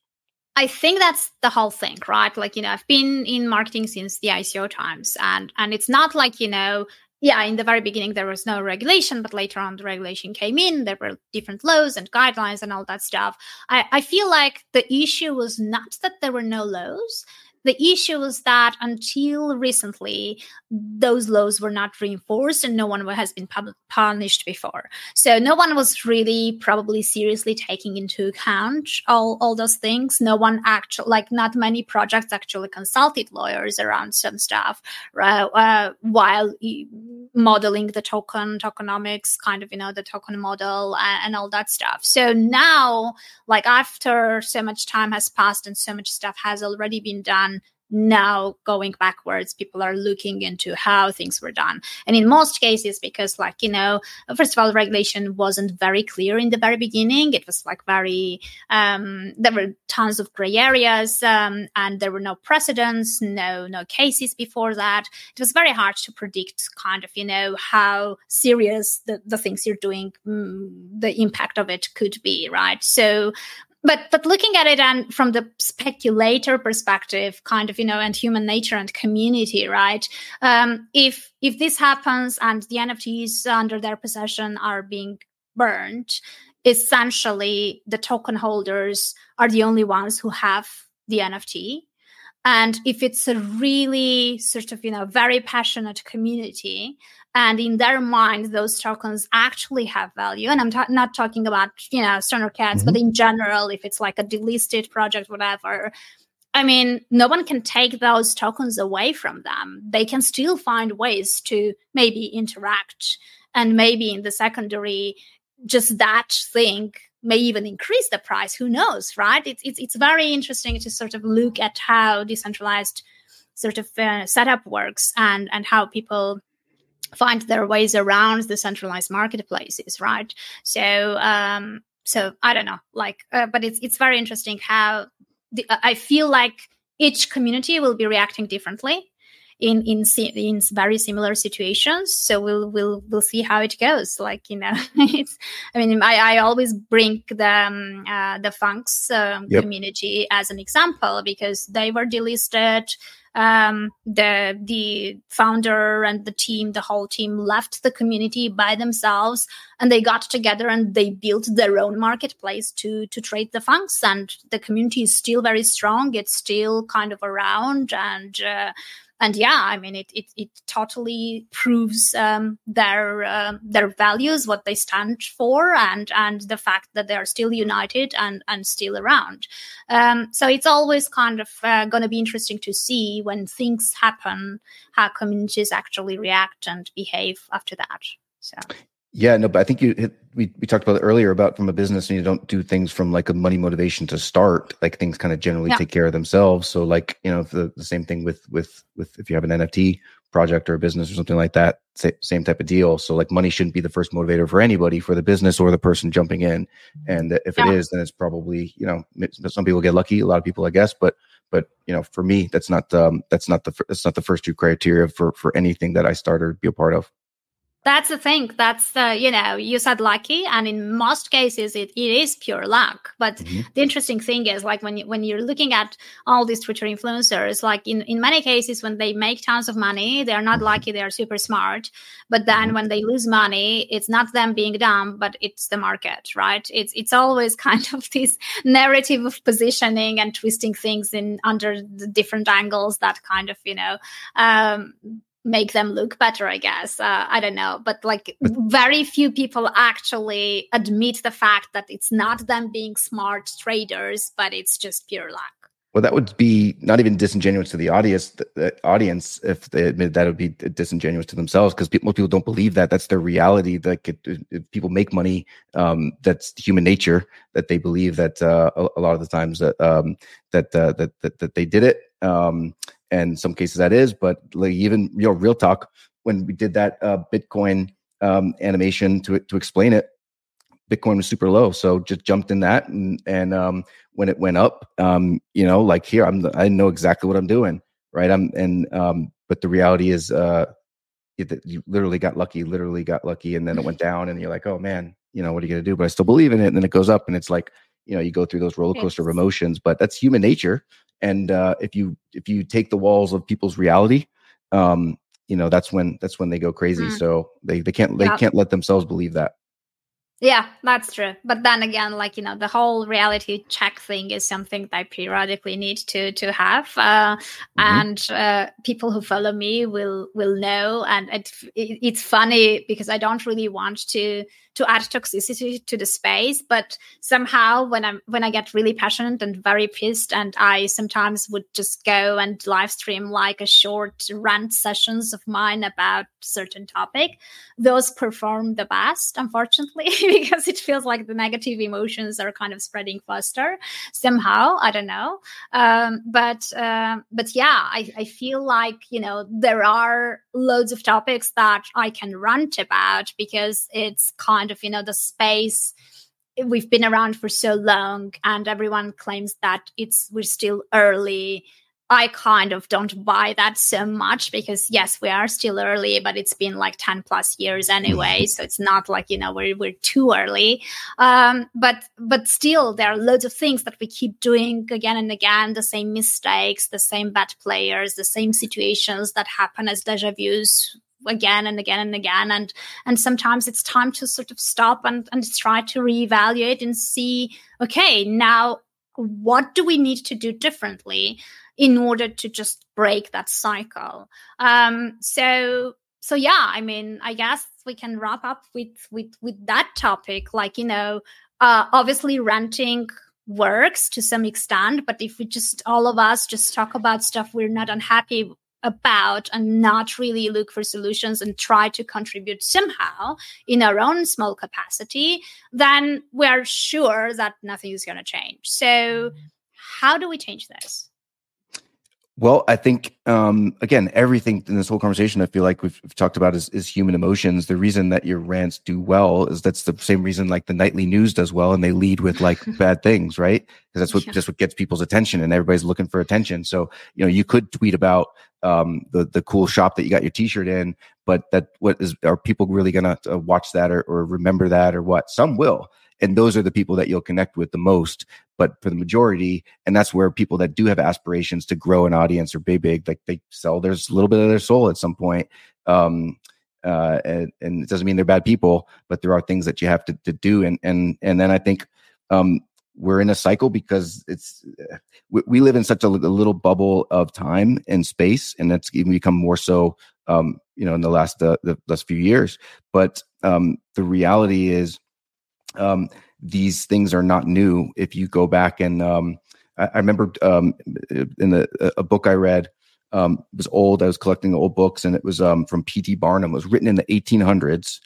S1: I think that's the whole thing, right? Like, you know, I've been in marketing since the ICO times and and it's not like, you know, yeah, in the very beginning, there was no regulation, but later on, the regulation came in. There were different laws and guidelines and all that stuff. I, I feel like the issue was not that there were no laws. the issue was that until recently, those laws were not reinforced and no one has been pub- punished before. So no one was really probably seriously taking into account all, all those things. No one actually, like not many projects actually consulted lawyers around some stuff uh, uh, while modeling the token, tokenomics, kind of, you know, the token model and, and all that stuff. So now, like after so much time has passed and so much stuff has already been done, now going backwards people are looking into how things were done. And in most cases because like you know first of all regulation wasn't very clear in the very beginning. It was like very um, there were tons of gray areas um, and there were no precedents no no cases before that. It was very hard to predict kind of you know how serious the, the things you're doing mm, the impact of it could be right? So but but looking at it and from the speculator perspective kind of you know and human nature and community right? Um, if if this happens and the nfts under their possession are being burned essentially the token holders are the only ones who have the nft and if it's a really sort of you know very passionate community and in their mind those tokens actually have value. And i'm ta- not talking about you know stoner cats mm-hmm. but in general if it's like a delisted project whatever i mean no one can take those tokens away from them. They can still find ways to maybe interact and maybe in the secondary just that thing may even increase the price. Who knows right? It's it's, it's very interesting to sort of look at how decentralized sort of uh, setup works and and how people find their ways around the centralized marketplaces, right? So, um, so I don't know, like, uh, but it's it's very interesting how the, I feel like each community will be reacting differently in in in very similar situations. So we'll we'll we'll see how it goes. Like you know, (laughs) it's. I mean, I, I always bring the um, uh, the Funks um, yep. community as an example because they were delisted um, the the founder and the team, the whole team, left the community by themselves, and they got together and they built their own marketplace to to trade the funks. And the community is still very strong; it's still kind of around, and uh, and yeah i mean it it, it totally proves um, their uh, their values what they stand for and and the fact that they're still united and and still around. Um, so it's always kind of uh, going to be interesting to see when things happen how communities actually react and behave after that. So
S2: yeah, no, but I think you hit, we we talked about it earlier about from a business and you don't do things from like a money motivation to start. Like things kind of generally yeah. take care of themselves. So like you know the, the same thing with with with if you have an NFT project or a business or something like that, same type of deal. So like money shouldn't be the first motivator for anybody, for the business or the person jumping in. And if yeah. it is, then it's probably you know some people get lucky, a lot of people I guess, but but you know for me that's not um that's not the that's not the first two criteria for for anything that I start or be a part of.
S1: That's the thing. That's the, you know, you said lucky, and in most cases, it, it is pure luck. But mm-hmm. the interesting thing is, like when you, when you're looking at all these Twitter influencers, like in in many cases, when they make tons of money, they are not lucky; they are super smart. But then mm-hmm. when they lose money, it's not them being dumb, but it's the market, right? It's it's always (laughs) kind of this narrative of positioning and twisting things in under the different angles that kind of you know um, make them look better i guess. Uh, i don't know. But like very few people actually admit the fact that it's not them being smart traders but it's just pure luck.
S2: Well that would be not even disingenuous to the audience the, the audience if they admit that it would be disingenuous to themselves because most people don't believe that. That's their reality. That people make money um, that's human nature that they believe that uh, a, a, lot of the times that um, that, uh, that, that that they did it. Um, and some cases that is, but like even you know, real talk when we did that uh, Bitcoin um, animation to to explain it, Bitcoin was super low, so just jumped in that, and and um, when it went up, um, you know, like here I'm I know exactly what I'm doing, right? I'm and um, but the reality is, uh, it, you literally got lucky, literally got lucky, and then it went down, and you're like, oh man, you know, what are you gonna do? But I still believe in it, and then it goes up, and it's like, you know, you go through those roller coaster of emotions, but that's human nature and uh, if you if you take the walls of people's reality um you know that's when that's when they go crazy mm. so they they can't they yep. can't let themselves believe that
S1: Yeah, that's true. But then again, like you know, the whole reality check thing is something that I periodically need to to have, uh, mm-hmm. and uh, people who follow me will will know. And it, it, it's funny because I don't really want to to add toxicity to the space but somehow when i'm when i get really passionate and very pissed and i sometimes would just go and live stream like a short rant sessions of mine about certain topic those perform the best unfortunately (laughs) (laughs) because it feels like the negative emotions are kind of spreading faster somehow. I don't know. Um, but uh, but yeah I, I feel like you know there are loads of topics that i can rant about because it's kind kind of you know the space we've been around for so long and everyone claims that it's we're still early I kind of don't buy that so much because yes, we are still early, but it's been like 10 plus years anyway. So it's not like, you know, we're, we're too early. Um, but, but still there are loads of things that we keep doing again and again, the same mistakes, the same bad players, the same situations that happen as deja vus again and again and again and and sometimes it's time to sort of stop and and try to reevaluate and see okay now what do we need to do differently in order to just break that cycle um so so yeah i mean i guess we can wrap up with with with that topic like you know uh obviously renting works to some extent but if we just all of us just talk about stuff we're not unhappy about and not really look for solutions and try to contribute somehow in our own small capacity, then we are sure that nothing is going to change. So, how do we change this?
S2: Well, I think um, again, everything in this whole conversation, I feel like we've, we've, talked about is, is human emotions. The reason that your rants do well is that's the same reason like the nightly news does well, and they lead with like (laughs) bad things, right? Because that's what yeah. just what gets people's attention, and everybody's looking for attention. So you know, you could tweet about um, the the cool shop that you got your T-shirt in, but that what is are people really gonna uh, watch that or, or remember that or what? Some will, and those are the people that you'll connect with the most but for the majority and that's where people that do have aspirations to grow an audience or be big like they sell there's a little bit of their soul at some point um uh and, and it doesn't mean they're bad people but there are things that you have to, to do and and and then i think um we're in a cycle because it's we, we live in such a, a, little bubble of time and space and that's even become more so um you know in the last uh, the last few years but um the reality is um, these things are not new. If you go back and um, I, I, remember um, in the a book I read um, it was old. I was collecting old books, and it was um, from P.T. Barnum. It was written in the 1800s,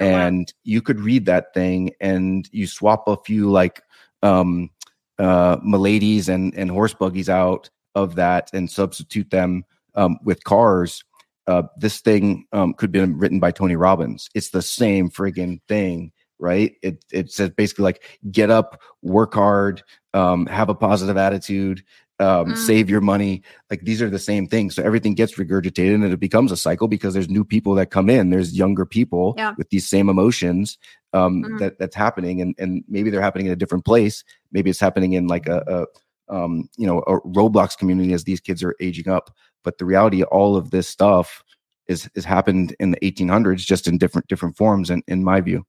S2: oh, and wow. you could read that thing, and you swap a few like um, uh, miladies and and horse buggies out of that, and substitute them um, with cars. Uh, this thing um, could be written by Tony Robbins. It's the same friggin' thing right? It it says basically like get up, work hard, um, have a positive attitude, um, mm. save your money. Like these are the same things. So everything gets regurgitated and it becomes a cycle because there's new people that come in. There's younger people yeah. with these same emotions um, mm. that that's happening, and and maybe they're happening in a different place. Maybe it's happening in like a, a um, you know a Roblox community as these kids are aging up. But the reality, all of this stuff is is happened in the 1800s, just in different different forms. And in my view.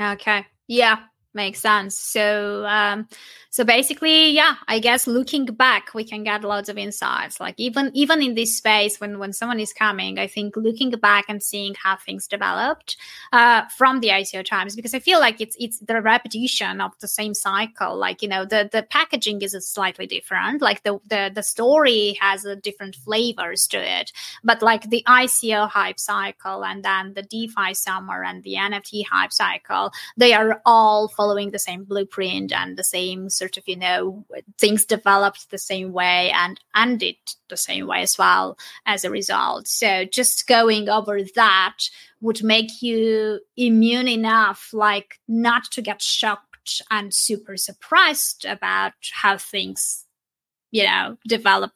S1: Okay. Yeah makes sense. So um so basically yeah i guess looking back we can get lots of insights. Like even even in this space when when someone is coming i think looking back and seeing how things developed uh from the ico times because i feel like it's it's the repetition of the same cycle. Like you know the the packaging is slightly different. Like the the, the story has a different flavors to it. But like the ico hype cycle and then the defi summer and the nft hype cycle they are all following the same blueprint and the same sort of you know things developed the same way and ended the same way as well as a result. So just going over that would make you immune enough like not to get shocked and super surprised about how things you know develop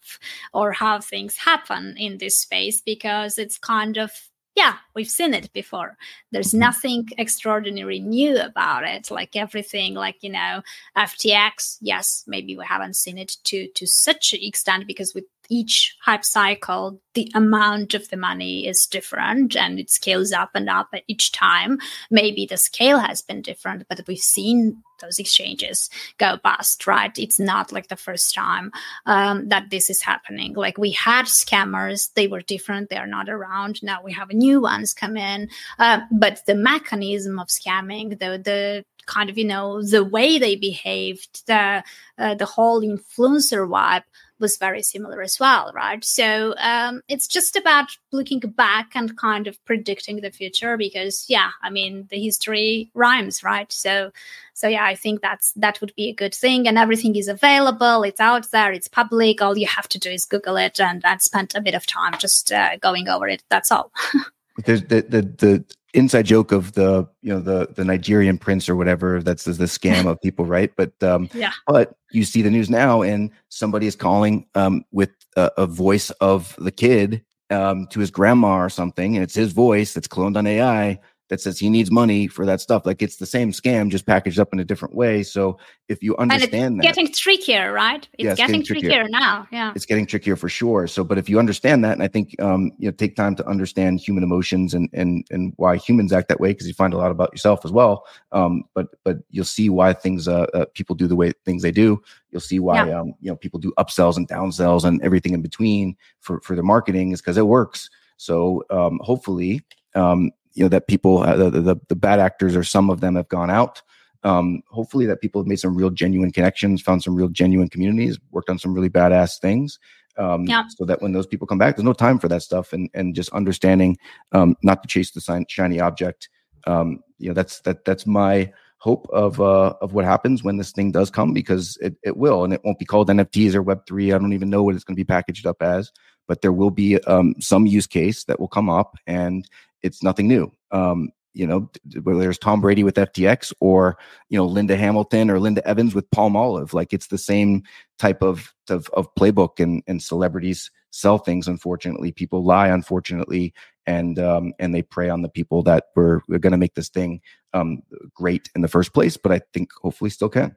S1: or how things happen in this space because it's kind of yeah, we've seen it before. There's mm-hmm. nothing extraordinary new about it. Like everything, like you know, FTX. Yes, maybe we haven't seen it to to such an extent because with each hype cycle, the amount of the money is different and it scales up and up at each time. Maybe the scale has been different, but we've seen those exchanges go bust, right? It's not like the first time um, that this is happening. Like we had scammers, they were different, they are not around. Now we have new ones come in. Uh, but the mechanism of scamming, the, the kind of, you know, the way they behaved, the, uh, the whole influencer vibe was very similar as well, right? So um, it's just about looking back and kind of predicting the future because, yeah, I mean, the history rhymes, right? So, so yeah, I think that's that would be a good thing, and everything is available. It's out there. It's public. All you have to do is Google it and and spend a bit of time just uh, going over it. That's all. (laughs)
S2: The the the inside joke of the you know the the Nigerian prince or whatever that's the, the scam of people, (laughs) right? But um,
S1: yeah.
S2: But you see the news now, and somebody is calling um, with a, a voice of the kid um, to his grandma or something, and it's his voice that's cloned on AI, that says he needs money for that stuff. Like it's the same scam, just packaged up in a different way. So if you understand
S1: and
S2: it's
S1: that, getting trickier, right? It's, yeah, it's getting, getting trickier. trickier. now. Yeah,
S2: it's getting trickier for sure. So, but if you understand that, and I think um, you know, take time to understand human emotions and and and why humans act that way, because you find a lot about yourself as well. Um, but but you'll see why things uh, uh people do the way things they do. You'll see why yeah. um, you know people do upsells and downsells and everything in between for for their marketing is because it works. So um, hopefully, um, you know that people uh, the, the, the bad actors or some of them have gone out. Um, hopefully that people have made some real genuine connections found some real genuine communities worked on some really badass things um, yeah. so that when those people come back there's no time for that stuff and and just understanding um, not to chase the shiny object. Um, you know that's that that's my hope of uh, of what happens when this thing does come because it, it will and it won't be called nfts or web3 i don't even know what it's going to be packaged up as but there will be um, some use case that will come up and it's nothing new. Um, you know, whether there's Tom Brady with FTX or you know Linda Hamilton or Linda Evans with Palmolive, like it's the same type of of, of playbook and and celebrities sell things. Unfortunately, people lie. Unfortunately, and um, and they prey on the people that were, were going to make this thing um, great in the first place. But I think hopefully still can.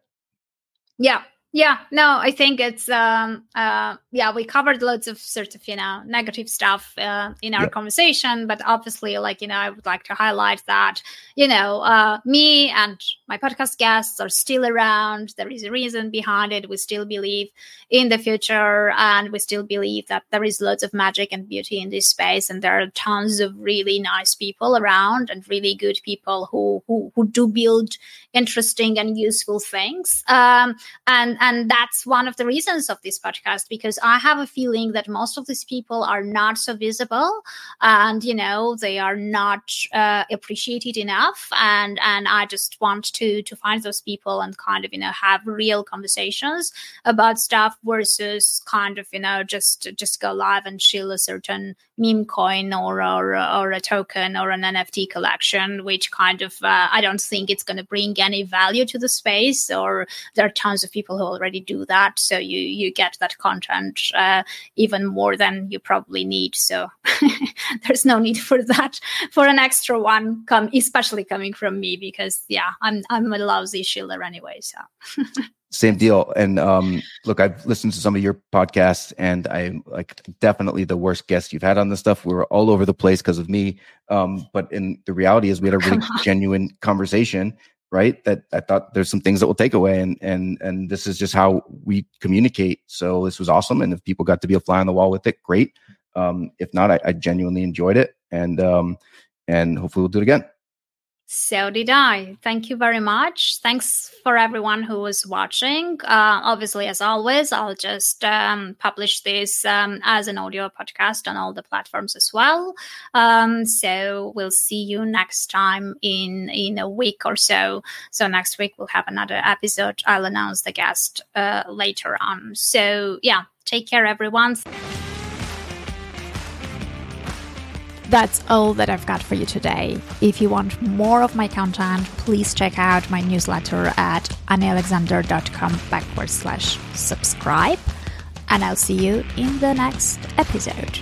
S1: Yeah, yeah, no, I think it's um uh yeah, we covered loads of sort of, you know, negative stuff uh, in our yeah. conversation, but obviously like, you know, I would like to highlight that, you know, uh me and my podcast guests are still around. There is a reason behind it. We still believe in the future and we still believe that there is lots of magic and beauty in this space and there are tons of really nice people around and really good people who who, who do build interesting and useful things. Um and and that's one of the reasons of this podcast because i have a feeling that most of these people are not so visible and you know they are not uh, appreciated enough. And and i just want to to find those people and kind of you know have real conversations about stuff versus kind of you know just just go live and shill a certain meme coin or or, or a token or an nft collection which kind of uh, i don't think it's going to bring any value to the space or there are tons of people who already do that so you you get that content uh, even more than you probably need so (laughs) there's no need for that for an extra one come especially coming from me because yeah i'm i'm a lousy shiller anyway so. (laughs)
S2: Same deal and um look i've listened to some of your podcasts and i'm like definitely the worst guest you've had on this stuff. We were all over the place because of me um but in the reality is we had a really genuine conversation right? That i thought there's some things that we'll take away and and and this is just how we communicate. So this was awesome and if people got to be a fly on the wall with it great. Um if not i, I genuinely enjoyed it and um and hopefully we'll do it again
S1: so did I. Thank you very much. Thanks for everyone who was watching. Uh, obviously, as always, I'll just um, publish this um, as an audio podcast on all the platforms as well. Um, so we'll see you next time in in a week or so. So next week we'll have another episode. I'll announce the guest uh, later on. So yeah, take care, everyone. That's all that I've got for you today. If you want more of my content, please check out my newsletter at annealexander.com backward slash subscribe. And I'll see you in the next episode.